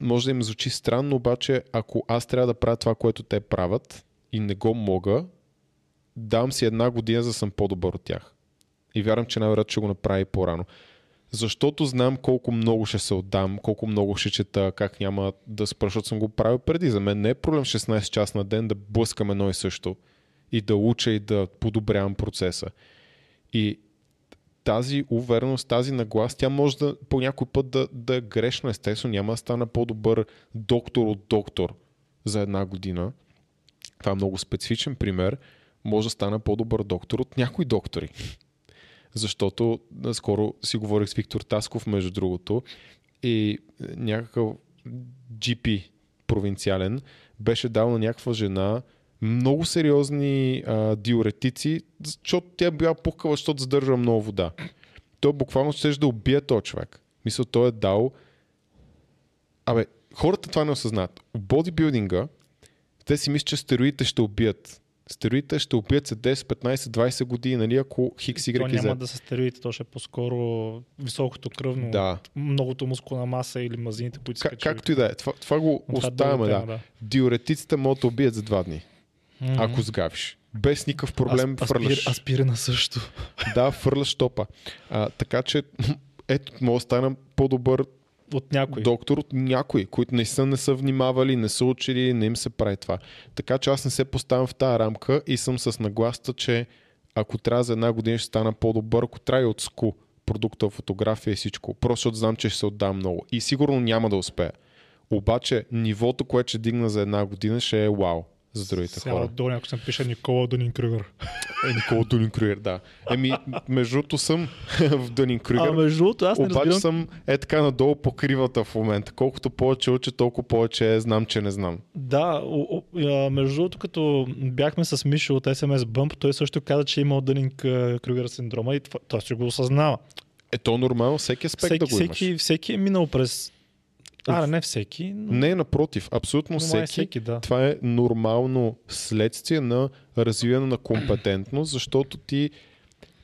може да им звучи странно, обаче ако аз трябва да правя това, което те правят и не го мога, дам си една година, за да съм по-добър от тях. И вярвам, че най-вероятно ще го направи по-рано. Защото знам колко много ще се отдам, колко много ще чета, как няма да спра, защото съм го правил преди. За мен не е проблем 16 час на ден да блъскам едно и също и да уча и да подобрявам процеса. И тази увереност, тази наглас, тя може да по някой път да, да е грешна. Естествено, няма да стана по-добър доктор от доктор за една година. Това е много специфичен пример. Може да стана по-добър доктор от някои доктори. Защото скоро си говорих с Виктор Тасков, между другото, и някакъв GP провинциален беше дал на някаква жена много сериозни а, диуретици, защото тя била пухкава, защото задържа много вода. Той буквално ще да убие този човек. Мисля, той е дал... Абе, хората това не осъзнат. Бодибилдинга те си мислят, че стероидите ще убият. Стероидите ще убият се 10, 15, 20 години, нали, ако хикс, То Y, няма Z. да са стероидите, то ще е по-скоро високото кръвно, Да. многото мускулна маса или мазините, които са Как, както и да е. Това, това го това е оставяме, да. да. Диуретиците могат да убият за два дни, Мгм. ако сгавиш. Без никакъв проблем Ас- фърляш. Аспир, аспирина също. Да, фърляш топа. А, така че, ето, мога да стана по-добър От някой. доктор от някои, които не са, не са внимавали, не са учили, не им се прави това. Така че аз не се поставям в тази рамка и съм с нагласта, че ако трябва за една година ще стана по-добър, ако трябва и от ску, продукта, фотография и всичко. Просто защото знам, че ще се отдам много. И сигурно няма да успея. Обаче нивото, което ще дигна за една година, ще е вау за другите Сега хора. долу някой съм пише Никола Дунин Крюгър. Е, Никола Дунин Крюгер, да. Еми, между другото съм в Дунин А Крюгер. между другото, аз не Обаче разбирам. съм е така надолу по кривата в момента. Колкото повече уча, толкова повече знам, че не знам. Да, о, о, а, между другото, като бяхме с Мишо от SMS Bump, той също каза, че е имал Дънинг Крюгер синдрома и това, той си го осъзнава. Е то нормално, всеки аспект Всеки, да го имаш. всеки, всеки е минал през... А, не всеки, но, Не, напротив, абсолютно но всеки. всеки, да. Това е нормално следствие на развиване на компетентност, защото ти,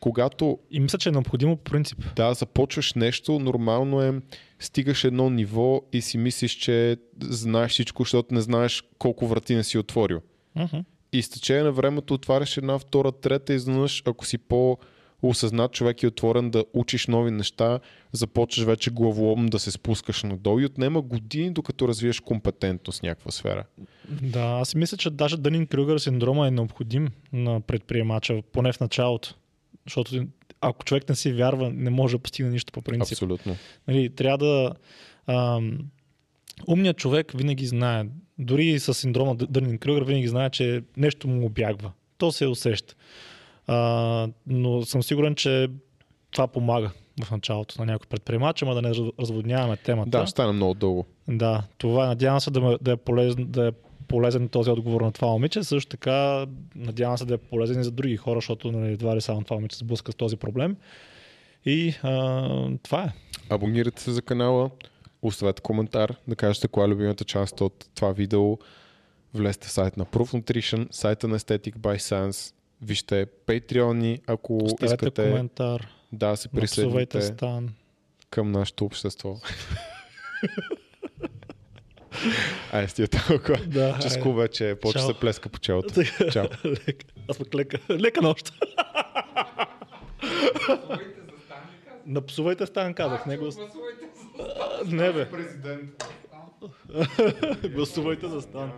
когато И мисля, че е необходимо по принцип. да, започваш нещо, нормално е, стигаш едно ниво и си мислиш, че знаеш всичко, защото не знаеш колко врати не си отворил. Мгм. И с течение на времето отваряш една, втора, трета и изведнъж, ако си по осъзнат човек и отворен да учиш нови неща, започваш вече главоломно да се спускаш надолу и отнема години, докато развиеш компетентност в някаква сфера. Да, аз мисля, че даже Дънин Крюгър синдрома е необходим на предприемача, поне в началото. Защото ако човек не си вярва, не може да постигне нищо по принцип. Абсолютно. Нали, трябва да... Ам, умният човек винаги знае, дори с синдрома Дърнин Крюгер, винаги знае, че нещо му обягва. То се усеща. А, но съм сигурен, че това помага в началото на някой предприемач, ама да не раз- разводняваме темата. Да, стана много дълго. Да, това надявам се да, да, е полезен, да е полезен този отговор на това момиче. Също така надявам се да е полезен и за други хора, защото нали, едва ли само това момиче се сблъска с този проблем. И а, това е. Абонирайте се за канала, оставете коментар, да кажете коя е любимата част от това видео. влезте в сайт на Proof Nutrition, сайта на Aesthetic by Science, вижте Patreon, ако Оставете искате коментар, да се присъедините стан. към нашето общество. Ай, стига толкова. Да, Ческо вече почва Чао. се плеска по челото. Чао. лека. Аз пък лека. Лека нощ. Напсувайте стан, казах. Не, го... не бе. Президент. Гласувайте за стан.